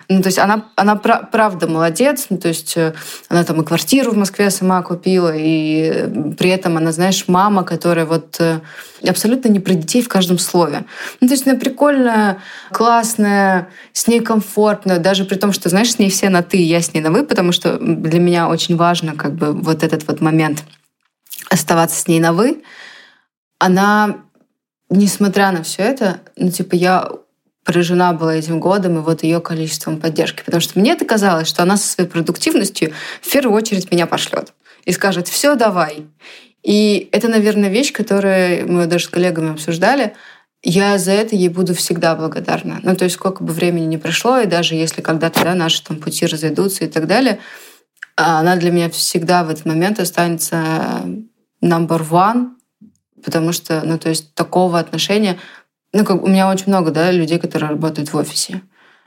Ну, то есть она, она пра- правда молодец, ну, то есть э, она там и квартиру в Москве сама купила, и при этом она, знаешь, мама, которая вот э, абсолютно не про детей в каждом слове. Ну, то есть она прикольная, классная, с ней комфортно, даже при том, что, знаешь, с ней все на «ты», я с ней на «вы», потому что для меня очень важно как бы вот этот вот момент оставаться с ней на «вы». Она, несмотря на все это, ну, типа, я поражена была этим годом и вот ее количеством поддержки. Потому что мне это казалось, что она со своей продуктивностью в первую очередь меня пошлет и скажет, все, давай. И это, наверное, вещь, которую мы даже с коллегами обсуждали. Я за это ей буду всегда благодарна. Ну, то есть сколько бы времени не прошло, и даже если когда-то да, наши там пути разойдутся и так далее, она для меня всегда в этот момент останется number one, потому что, ну, то есть такого отношения ну, как у меня очень много, да, людей, которые работают в офисе,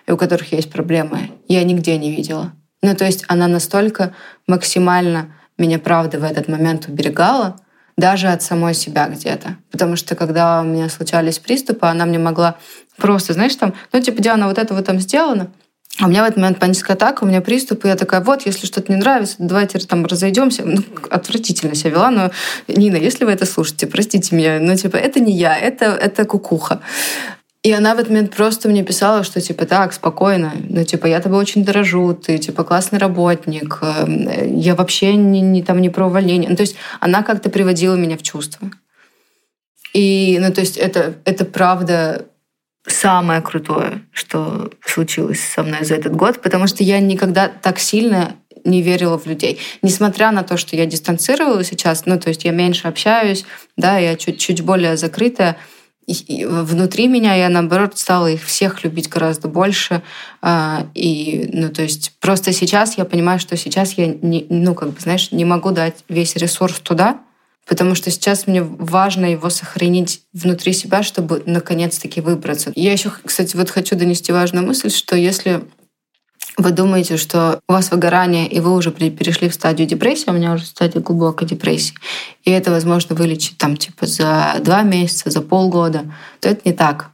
и у которых есть проблемы. Я нигде не видела. Ну, то есть она настолько максимально меня, правда, в этот момент уберегала, даже от самой себя где-то. Потому что когда у меня случались приступы, она мне могла просто, знаешь, там, ну, типа, Диана, вот это вот там сделано, а у меня в этот момент паническая атака, у меня приступ, и я такая, вот, если что-то не нравится, давайте там разойдемся. Ну, отвратительно себя вела, но, Нина, если вы это слушаете, простите меня, но, типа, это не я, это, это кукуха. И она в этот момент просто мне писала, что, типа, так, спокойно, ну, типа, я тобой очень дорожу, ты, типа, классный работник, я вообще не, не, там, не про увольнение. Ну, то есть она как-то приводила меня в чувство. И, ну, то есть это, это правда самое крутое, что случилось со мной за этот год, потому что я никогда так сильно не верила в людей. Несмотря на то, что я дистанцировала сейчас, ну, то есть я меньше общаюсь, да, я чуть-чуть более закрытая, и внутри меня я, наоборот, стала их всех любить гораздо больше. И, ну, то есть просто сейчас я понимаю, что сейчас я, не, ну, как бы, знаешь, не могу дать весь ресурс туда, потому что сейчас мне важно его сохранить внутри себя, чтобы наконец-таки выбраться. Я еще, кстати, вот хочу донести важную мысль, что если вы думаете, что у вас выгорание, и вы уже перешли в стадию депрессии, у меня уже стадия глубокой депрессии, и это возможно вылечить там типа за два месяца, за полгода, то это не так.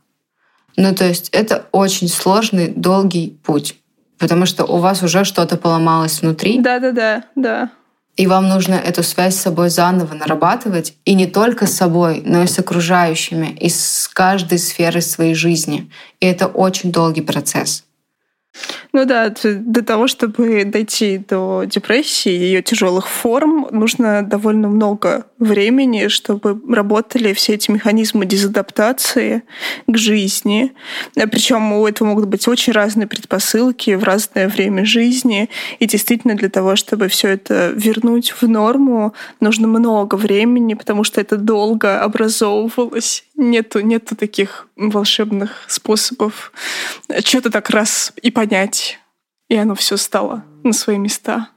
Ну, то есть это очень сложный, долгий путь, потому что у вас уже что-то поломалось внутри. Да-да-да, да. И вам нужно эту связь с собой заново нарабатывать. И не только с собой, но и с окружающими, и с каждой сферой своей жизни. И это очень долгий процесс. Ну да, для того, чтобы дойти до депрессии, ее тяжелых форм, нужно довольно много времени, чтобы работали все эти механизмы дезадаптации к жизни. Э, Причем у этого могут быть очень разные предпосылки в разное время жизни. И действительно для того, чтобы все это вернуть в норму, нужно много времени, потому что это долго образовывалось. Нету, нету таких волшебных способов что-то так раз и понять, и оно все стало на свои места.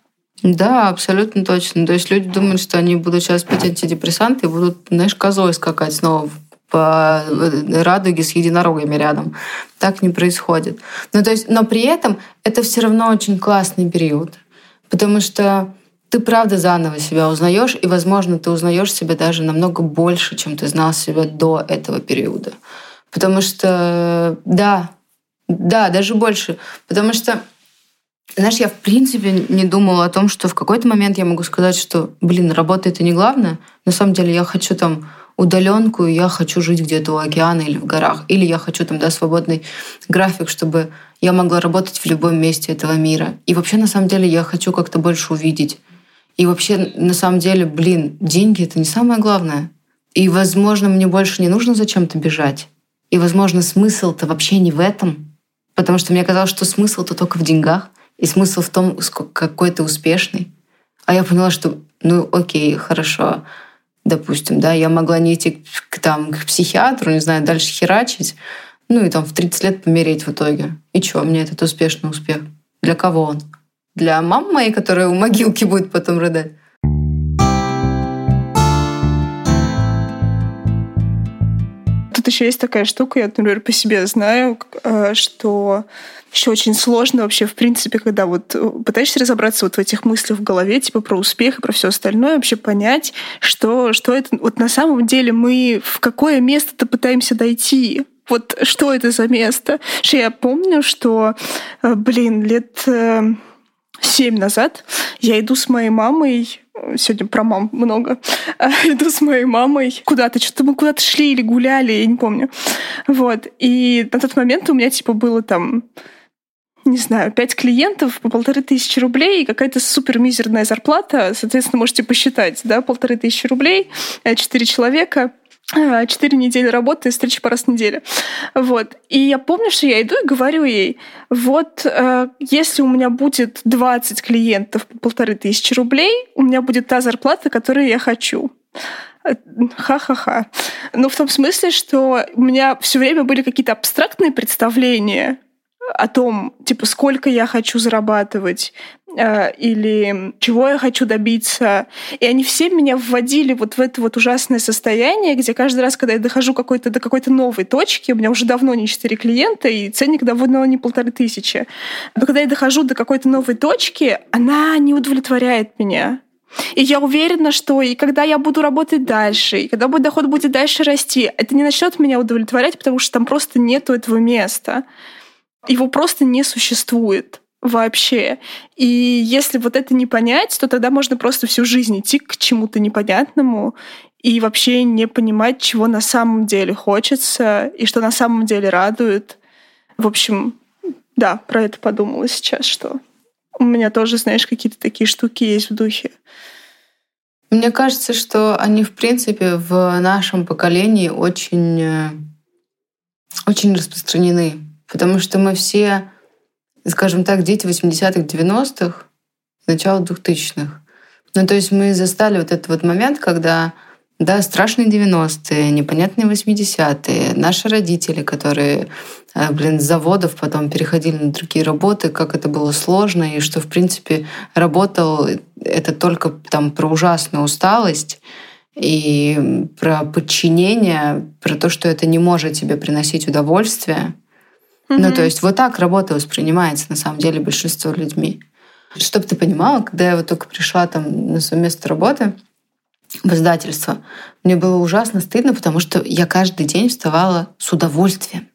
Да, абсолютно точно. То есть люди думают, что они будут сейчас пить антидепрессанты и будут, знаешь, козой скакать снова по э, радуге с единорогами рядом. Так не происходит. Но, то есть, но при этом это все равно очень классный период, потому что ты правда заново себя узнаешь, и, возможно, ты узнаешь себя даже намного больше, чем ты знал себя до этого периода. Потому что, да, да, даже больше. Потому что, знаешь, я в принципе не думала о том, что в какой-то момент я могу сказать, что, блин, работа это не главное. На самом деле я хочу там удаленку, я хочу жить где-то у океана или в горах. Или я хочу там, да, свободный график, чтобы я могла работать в любом месте этого мира. И вообще, на самом деле, я хочу как-то больше увидеть. И вообще, на самом деле, блин, деньги — это не самое главное. И, возможно, мне больше не нужно зачем-то бежать. И, возможно, смысл-то вообще не в этом. Потому что мне казалось, что смысл-то только в деньгах. И смысл в том, какой ты успешный. А я поняла, что, ну, окей, хорошо, допустим, да, я могла не идти к, там, к психиатру, не знаю, дальше херачить, ну и там в 30 лет помереть в итоге. И что, мне этот успешный успех? Для кого он? Для мамы моей, которая у могилки будет потом рыдать? Тут еще есть такая штука, я, например, по себе знаю, э, что еще очень сложно вообще, в принципе, когда вот э, пытаешься разобраться вот в этих мыслях в голове, типа про успех и про все остальное, вообще понять, что, что это вот на самом деле мы в какое место-то пытаемся дойти. Вот что это за место? Что я помню, что, э, блин, лет семь назад я иду с моей мамой сегодня про мам много. Иду с моей мамой куда-то, что-то мы куда-то шли или гуляли, я не помню. Вот. И на тот момент у меня, типа, было там не знаю, пять клиентов по полторы тысячи рублей и какая-то супер мизерная зарплата. Соответственно, можете посчитать, да, полторы тысячи рублей, э, четыре человека — четыре недели работы, встречи по раз в неделю. Вот. И я помню, что я иду и говорю ей, вот э, если у меня будет 20 клиентов по полторы тысячи рублей, у меня будет та зарплата, которую я хочу. Э, ха-ха-ха. Ну, в том смысле, что у меня все время были какие-то абстрактные представления о том, типа, сколько я хочу зарабатывать или чего я хочу добиться. И они все меня вводили вот в это вот ужасное состояние, где каждый раз, когда я дохожу какой-то, до какой-то новой точки, у меня уже давно не четыре клиента, и ценник давно не полторы тысячи. Но когда я дохожу до какой-то новой точки, она не удовлетворяет меня. И я уверена, что и когда я буду работать дальше, и когда мой доход будет дальше расти, это не начнет меня удовлетворять, потому что там просто нету этого места. Его просто не существует вообще. И если вот это не понять, то тогда можно просто всю жизнь идти к чему-то непонятному и вообще не понимать, чего на самом деле хочется и что на самом деле радует. В общем, да, про это подумала сейчас, что у меня тоже, знаешь, какие-то такие штуки есть в духе. Мне кажется, что они, в принципе, в нашем поколении очень, э, очень распространены. Потому что мы все, скажем так, дети 80-х, 90-х, начала 2000-х. Ну, то есть мы застали вот этот вот момент, когда да, страшные 90-е, непонятные 80-е, наши родители, которые, э, блин, с заводов потом переходили на другие работы, как это было сложно, и что, в принципе, работал это только там про ужасную усталость и про подчинение, про то, что это не может тебе приносить удовольствие. Mm-hmm. Ну, то есть вот так работа воспринимается на самом деле большинство людьми. Чтобы ты понимала, когда я вот только пришла там на свое место работы, в издательство, мне было ужасно стыдно, потому что я каждый день вставала с удовольствием.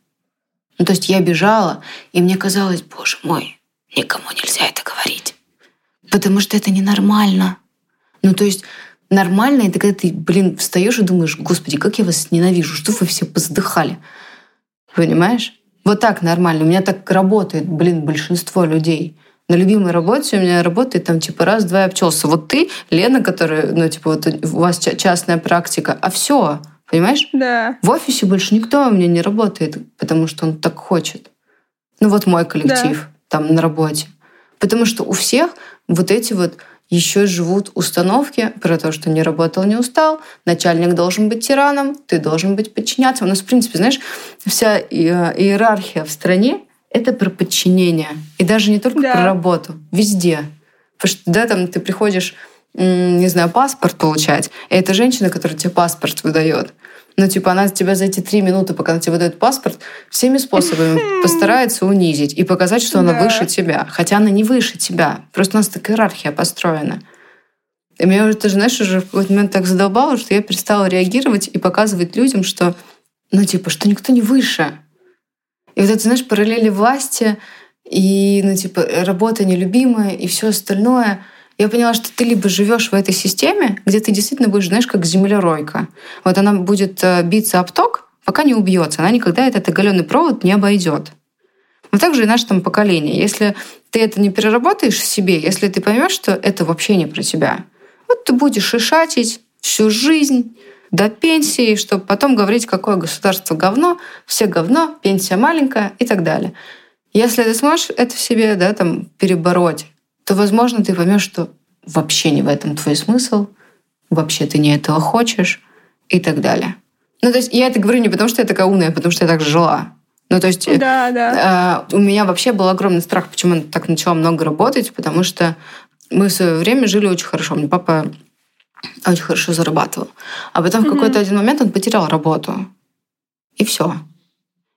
Ну, то есть я бежала, и мне казалось, боже мой, никому нельзя это говорить. Потому что это ненормально. Ну, то есть нормально это когда ты, блин, встаешь и думаешь, господи, как я вас ненавижу, что вы все поздыхали. Понимаешь? Вот так нормально. У меня так работает, блин, большинство людей. На любимой работе у меня работает там типа раз-два обчелся. Вот ты, Лена, которая, ну типа вот у вас частная практика, а все, понимаешь? Да. В офисе больше никто у меня не работает, потому что он так хочет. Ну вот мой коллектив да. там на работе. Потому что у всех вот эти вот еще живут установки про то, что не работал, не устал, начальник должен быть тираном, ты должен быть подчиняться. У нас, в принципе, знаешь, вся иерархия в стране — это про подчинение. И даже не только да. про работу, везде. Потому что, да, там ты приходишь, не знаю, паспорт получать, и это женщина, которая тебе паспорт выдает. Ну, типа, она тебя за эти три минуты, пока она тебе выдает паспорт, всеми способами постарается унизить и показать, что она да. выше тебя. Хотя она не выше тебя. Просто у нас такая иерархия построена. И меня уже, ты же знаешь, уже в какой-то момент так задолбало, что я перестала реагировать и показывать людям, что, ну, типа, что никто не выше. И вот это, знаешь, параллели власти и, ну, типа, работа нелюбимая и все остальное — я поняла, что ты либо живешь в этой системе, где ты действительно будешь, знаешь, как землеройка. Вот она будет э, биться об ток, пока не убьется. Она никогда этот оголенный провод не обойдет. Но также и наше там поколение. Если ты это не переработаешь в себе, если ты поймешь, что это вообще не про тебя, вот ты будешь шишатить всю жизнь до пенсии, чтобы потом говорить, какое государство говно, все говно, пенсия маленькая и так далее. Если ты сможешь это в себе да, там, перебороть, то, возможно, ты поймешь, что вообще не в этом твой смысл, вообще ты не этого хочешь и так далее. Ну, то есть я это говорю не потому, что я такая умная, а потому что я так жила. Ну, то есть да, да. Э, у меня вообще был огромный страх, почему я так начала много работать, потому что мы в свое время жили очень хорошо. Мне папа очень хорошо зарабатывал. А потом mm-hmm. в какой-то один момент он потерял работу. И все.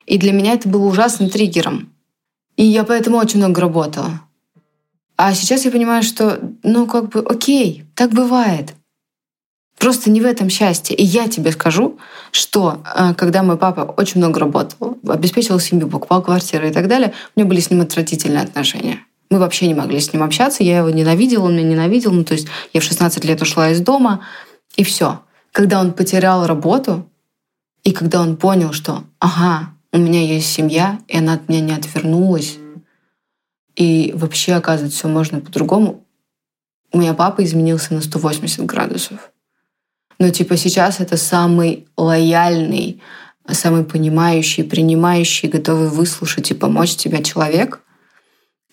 И для меня это было ужасным триггером. И я поэтому очень много работала. А сейчас я понимаю, что, ну, как бы, окей, так бывает. Просто не в этом счастье. И я тебе скажу, что э, когда мой папа очень много работал, обеспечивал семью, покупал квартиры и так далее, у меня были с ним отвратительные отношения. Мы вообще не могли с ним общаться, я его ненавидела, он меня ненавидел. Ну, то есть я в 16 лет ушла из дома, и все. Когда он потерял работу, и когда он понял, что, ага, у меня есть семья, и она от меня не отвернулась, и вообще, оказывается, все можно по-другому. У меня папа изменился на 180 градусов. Но типа сейчас это самый лояльный, самый понимающий, принимающий, готовый выслушать и помочь тебе человек,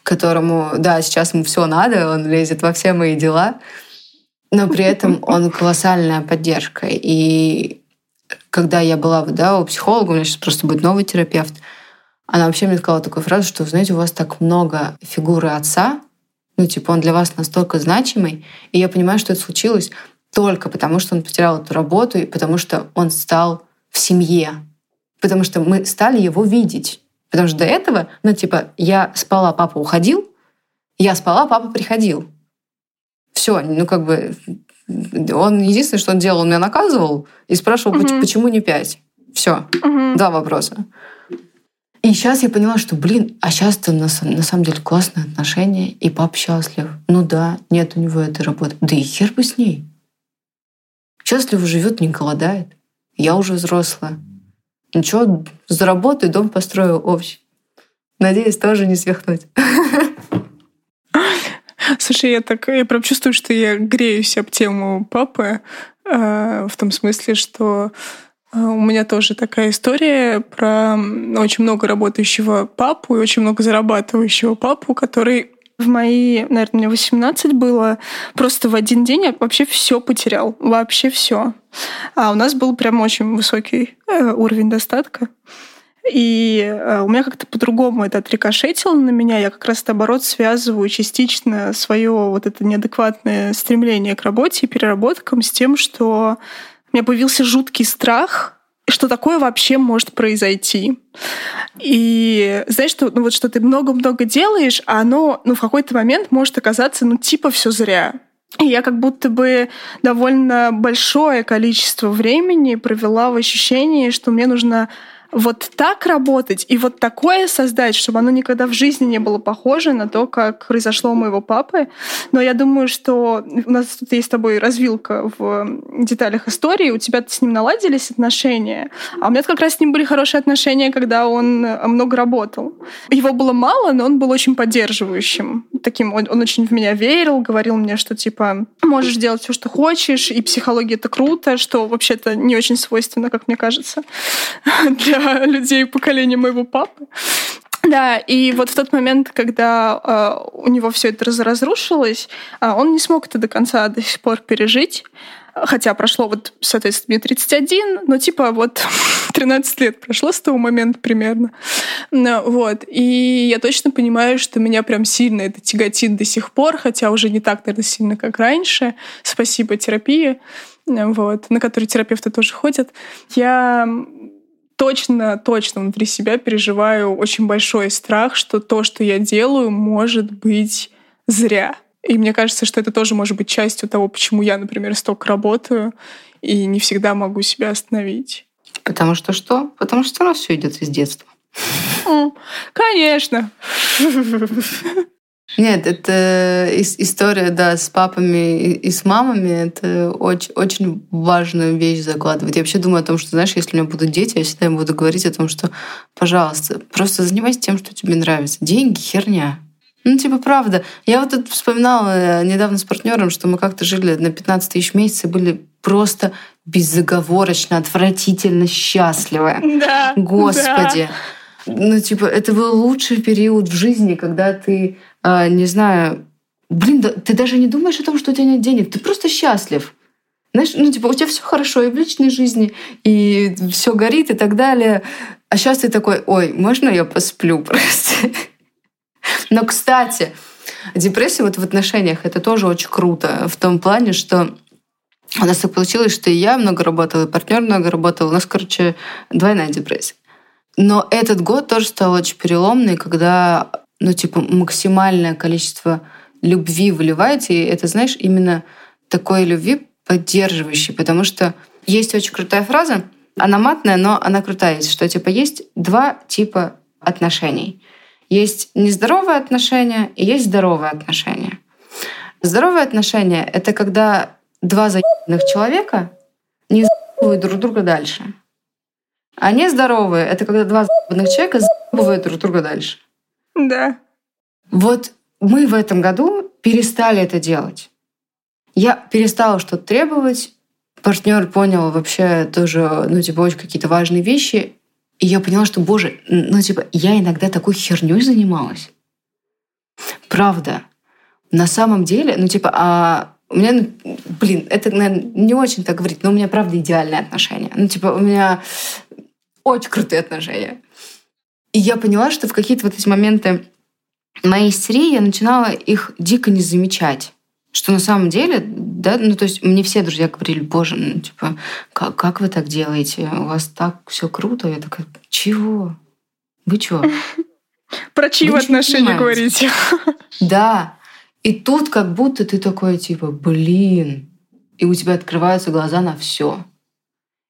которому, да, сейчас ему все надо, он лезет во все мои дела, но при этом он колоссальная поддержка. И когда я была да, у психолога, у меня сейчас просто будет новый терапевт, она вообще мне сказала такую фразу, что, знаете, у вас так много фигуры отца, ну, типа, он для вас настолько значимый, и я понимаю, что это случилось только потому, что он потерял эту работу, и потому что он стал в семье, потому что мы стали его видеть. Потому что до этого, ну, типа, я спала, папа уходил, я спала, папа приходил. Все, ну, как бы, он единственное, что он делал, он меня наказывал и спрашивал, угу. почему не пять. Все, угу. два вопроса. И сейчас я поняла, что, блин, а сейчас-то на, на самом деле классные отношения, и пап счастлив. Ну да, нет у него этой работы. Да и хер бы с ней. Счастливо живет, не голодает. Я уже взрослая. Ничего, заработаю, дом построю общий. Надеюсь, тоже не свихнуть. Слушай, я так, я прям чувствую, что я греюсь об тему папы, э, в том смысле, что у меня тоже такая история про очень много работающего папу и очень много зарабатывающего папу, который в мои, наверное, мне 18 было, просто в один день я вообще все потерял, вообще все. А у нас был прям очень высокий э, уровень достатка. И э, у меня как-то по-другому это отрикошетило на меня. Я как раз наоборот связываю частично свое вот это неадекватное стремление к работе и переработкам с тем, что у меня появился жуткий страх, что такое вообще может произойти. И знаешь, что, ну вот, что ты много-много делаешь, а оно ну, в какой-то момент может оказаться ну типа все зря. И я как будто бы довольно большое количество времени провела в ощущении, что мне нужно вот так работать и вот такое создать, чтобы оно никогда в жизни не было похоже на то, как произошло у моего папы. Но я думаю, что у нас тут есть с тобой развилка в деталях истории, у тебя с ним наладились отношения, а у меня как раз с ним были хорошие отношения, когда он много работал. Его было мало, но он был очень поддерживающим. Таким, он, он очень в меня верил, говорил мне, что типа можешь делать все, что хочешь, и психология это круто, что вообще-то не очень свойственно, как мне кажется, для людей поколения моего папы. Да, и вот в тот момент, когда э, у него все это разрушилось, э, он не смог это до конца до сих пор пережить. Хотя прошло вот, соответственно, мне 31, но типа вот 13 лет прошло с того момента примерно. Ну, вот. И я точно понимаю, что меня прям сильно это тяготит до сих пор, хотя уже не так, наверное, сильно, как раньше. Спасибо терапии, вот, на которую терапевты тоже ходят. Я точно, точно внутри себя переживаю очень большой страх, что то, что я делаю, может быть зря. И мне кажется, что это тоже может быть частью того, почему я, например, столько работаю и не всегда могу себя остановить. Потому что что? Потому что у нас все идет из детства. Конечно. Нет, это история, да, с папами и с мамами. Это очень, очень важную вещь закладывать. Я вообще думаю о том, что, знаешь, если у меня будут дети, я всегда им буду говорить о том, что, пожалуйста, просто занимайся тем, что тебе нравится. Деньги — херня. Ну, типа, правда. Я вот тут вспоминала недавно с партнером, что мы как-то жили на 15 тысяч в месяц и были просто безоговорочно, отвратительно счастливы. Да. Господи. Да. Ну, типа, это был лучший период в жизни, когда ты а, не знаю, блин, да, ты даже не думаешь о том, что у тебя нет денег, ты просто счастлив. Знаешь, ну, типа, у тебя все хорошо и в личной жизни, и все горит и так далее. А сейчас ты такой, ой, можно я посплю просто? Но, кстати, депрессия вот в отношениях это тоже очень круто в том плане, что у нас так получилось, что и я много работала, и партнер много работал. У нас, короче, двойная депрессия. Но этот год тоже стал очень переломный, когда ну, типа, максимальное количество любви выливаете, и это, знаешь, именно такой любви поддерживающей, потому что есть очень крутая фраза, она матная, но она крутая, что типа есть два типа отношений. Есть нездоровые отношения и есть здоровые отношения. Здоровые отношения — это когда два заебанных человека не заебывают друг друга дальше. А нездоровые — это когда два заебанных человека заебывают друг друга дальше. Да. Вот мы в этом году перестали это делать. Я перестала что-то требовать. Партнер понял вообще тоже, ну, типа, очень какие-то важные вещи. И я поняла, что, боже, ну, типа, я иногда такой херней занималась. Правда. На самом деле, ну, типа, а у меня, ну, блин, это, наверное, не очень так говорить, но у меня, правда, идеальные отношения. Ну, типа, у меня очень крутые отношения. И я поняла, что в какие-то вот эти моменты моей истерии я начинала их дико не замечать. Что на самом деле, да, ну то есть мне все друзья говорили, боже, ну типа, как, как вы так делаете? У вас так все круто. Я такая, чего? Вы что? Про чьи отношения говорите? Да. И тут как будто ты такой, типа, блин. И у тебя открываются глаза на все.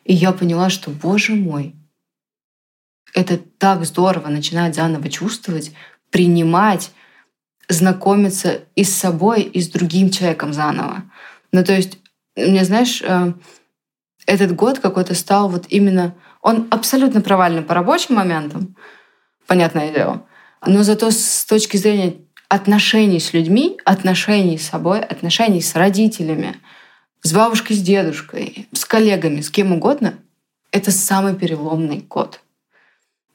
И я поняла, что, боже мой, это так здорово начинать заново чувствовать, принимать, знакомиться и с собой, и с другим человеком заново. Ну, то есть, мне, знаешь, э, этот год какой-то стал вот именно... Он абсолютно провальный по рабочим моментам, понятное дело, но зато с точки зрения отношений с людьми, отношений с собой, отношений с родителями, с бабушкой, с дедушкой, с коллегами, с кем угодно, это самый переломный год.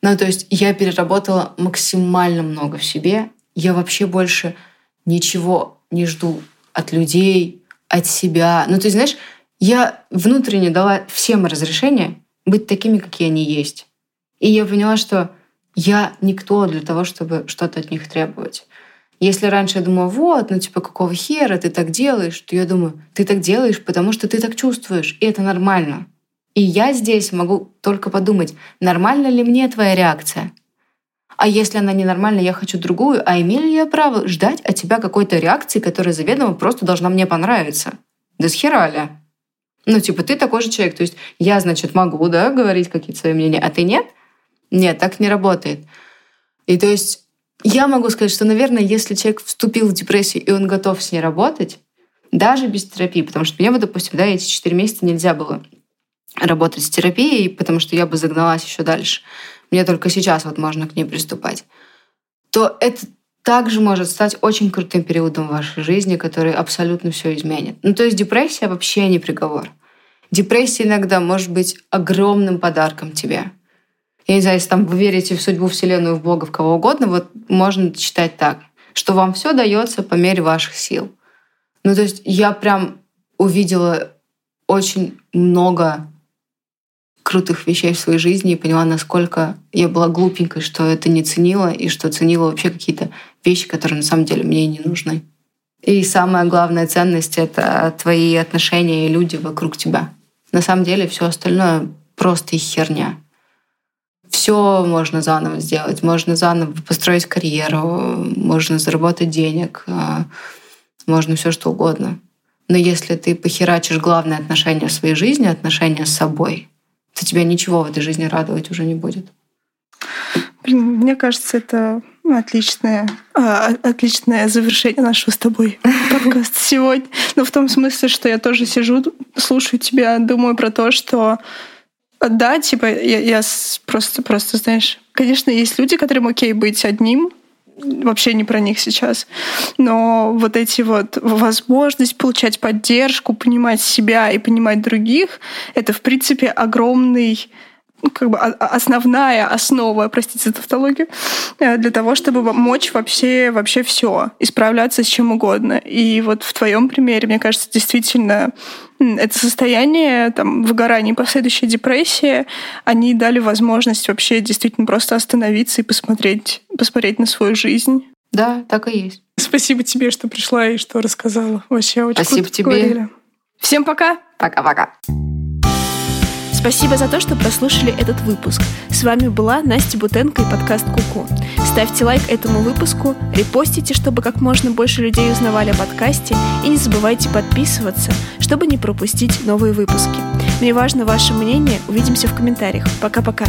Ну, то есть я переработала максимально много в себе. Я вообще больше ничего не жду от людей, от себя. Ну, то есть, знаешь, я внутренне дала всем разрешение быть такими, какие они есть. И я поняла, что я никто для того, чтобы что-то от них требовать. Если раньше я думала, вот, ну типа, какого хера ты так делаешь, то я думаю, ты так делаешь, потому что ты так чувствуешь, и это нормально. И я здесь могу только подумать, нормальна ли мне твоя реакция? А если она ненормальна, я хочу другую, а имею ли я право ждать от тебя какой-то реакции, которая заведомо просто должна мне понравиться? Да схера ли? Ну, типа, ты такой же человек. То есть я, значит, могу, да, говорить какие-то свои мнения, а ты нет? Нет, так не работает. И то есть я могу сказать, что, наверное, если человек вступил в депрессию, и он готов с ней работать, даже без терапии, потому что мне бы, допустим, да, эти четыре месяца нельзя было работать с терапией, потому что я бы загналась еще дальше. Мне только сейчас вот можно к ней приступать. То это также может стать очень крутым периодом в вашей жизни, который абсолютно все изменит. Ну, то есть депрессия вообще не приговор. Депрессия иногда может быть огромным подарком тебе. Я не знаю, если там вы верите в судьбу Вселенную, в Бога, в кого угодно, вот можно читать так, что вам все дается по мере ваших сил. Ну, то есть я прям увидела очень много крутых вещей в своей жизни и поняла, насколько я была глупенькой, что это не ценила, и что ценила вообще какие-то вещи, которые на самом деле мне не нужны. И самая главная ценность — это твои отношения и люди вокруг тебя. На самом деле все остальное просто херня. Все можно заново сделать. Можно заново построить карьеру, можно заработать денег, а, можно все что угодно. Но если ты похерачишь главное отношение в своей жизни, отношения с собой, то тебя ничего в этой жизни радовать уже не будет. Блин, мне кажется, это ну, отличное, а, отличное завершение нашего с тобой подкаста сегодня. Но ну, в том смысле, что я тоже сижу, слушаю тебя, думаю про то, что да, типа, я, я просто, просто, знаешь, конечно, есть люди, которым окей быть одним, вообще не про них сейчас. Но вот эти вот возможность получать поддержку, понимать себя и понимать других, это, в принципе, огромный как бы основная основа, простите за тавтологию, э, для того, чтобы мочь вообще, вообще все, исправляться с чем угодно. И вот в твоем примере, мне кажется, действительно это состояние там, выгорания и последующая депрессия, они дали возможность вообще действительно просто остановиться и посмотреть, посмотреть на свою жизнь. Да, так и есть. Спасибо тебе, что пришла и что рассказала. Вообще очень Спасибо круто тебе. Говорили. Всем пока. Пока-пока. Спасибо за то, что прослушали этот выпуск. С вами была Настя Бутенко и подкаст Куку. Ставьте лайк этому выпуску, репостите, чтобы как можно больше людей узнавали о подкасте, и не забывайте подписываться, чтобы не пропустить новые выпуски. Мне важно ваше мнение. Увидимся в комментариях. Пока-пока.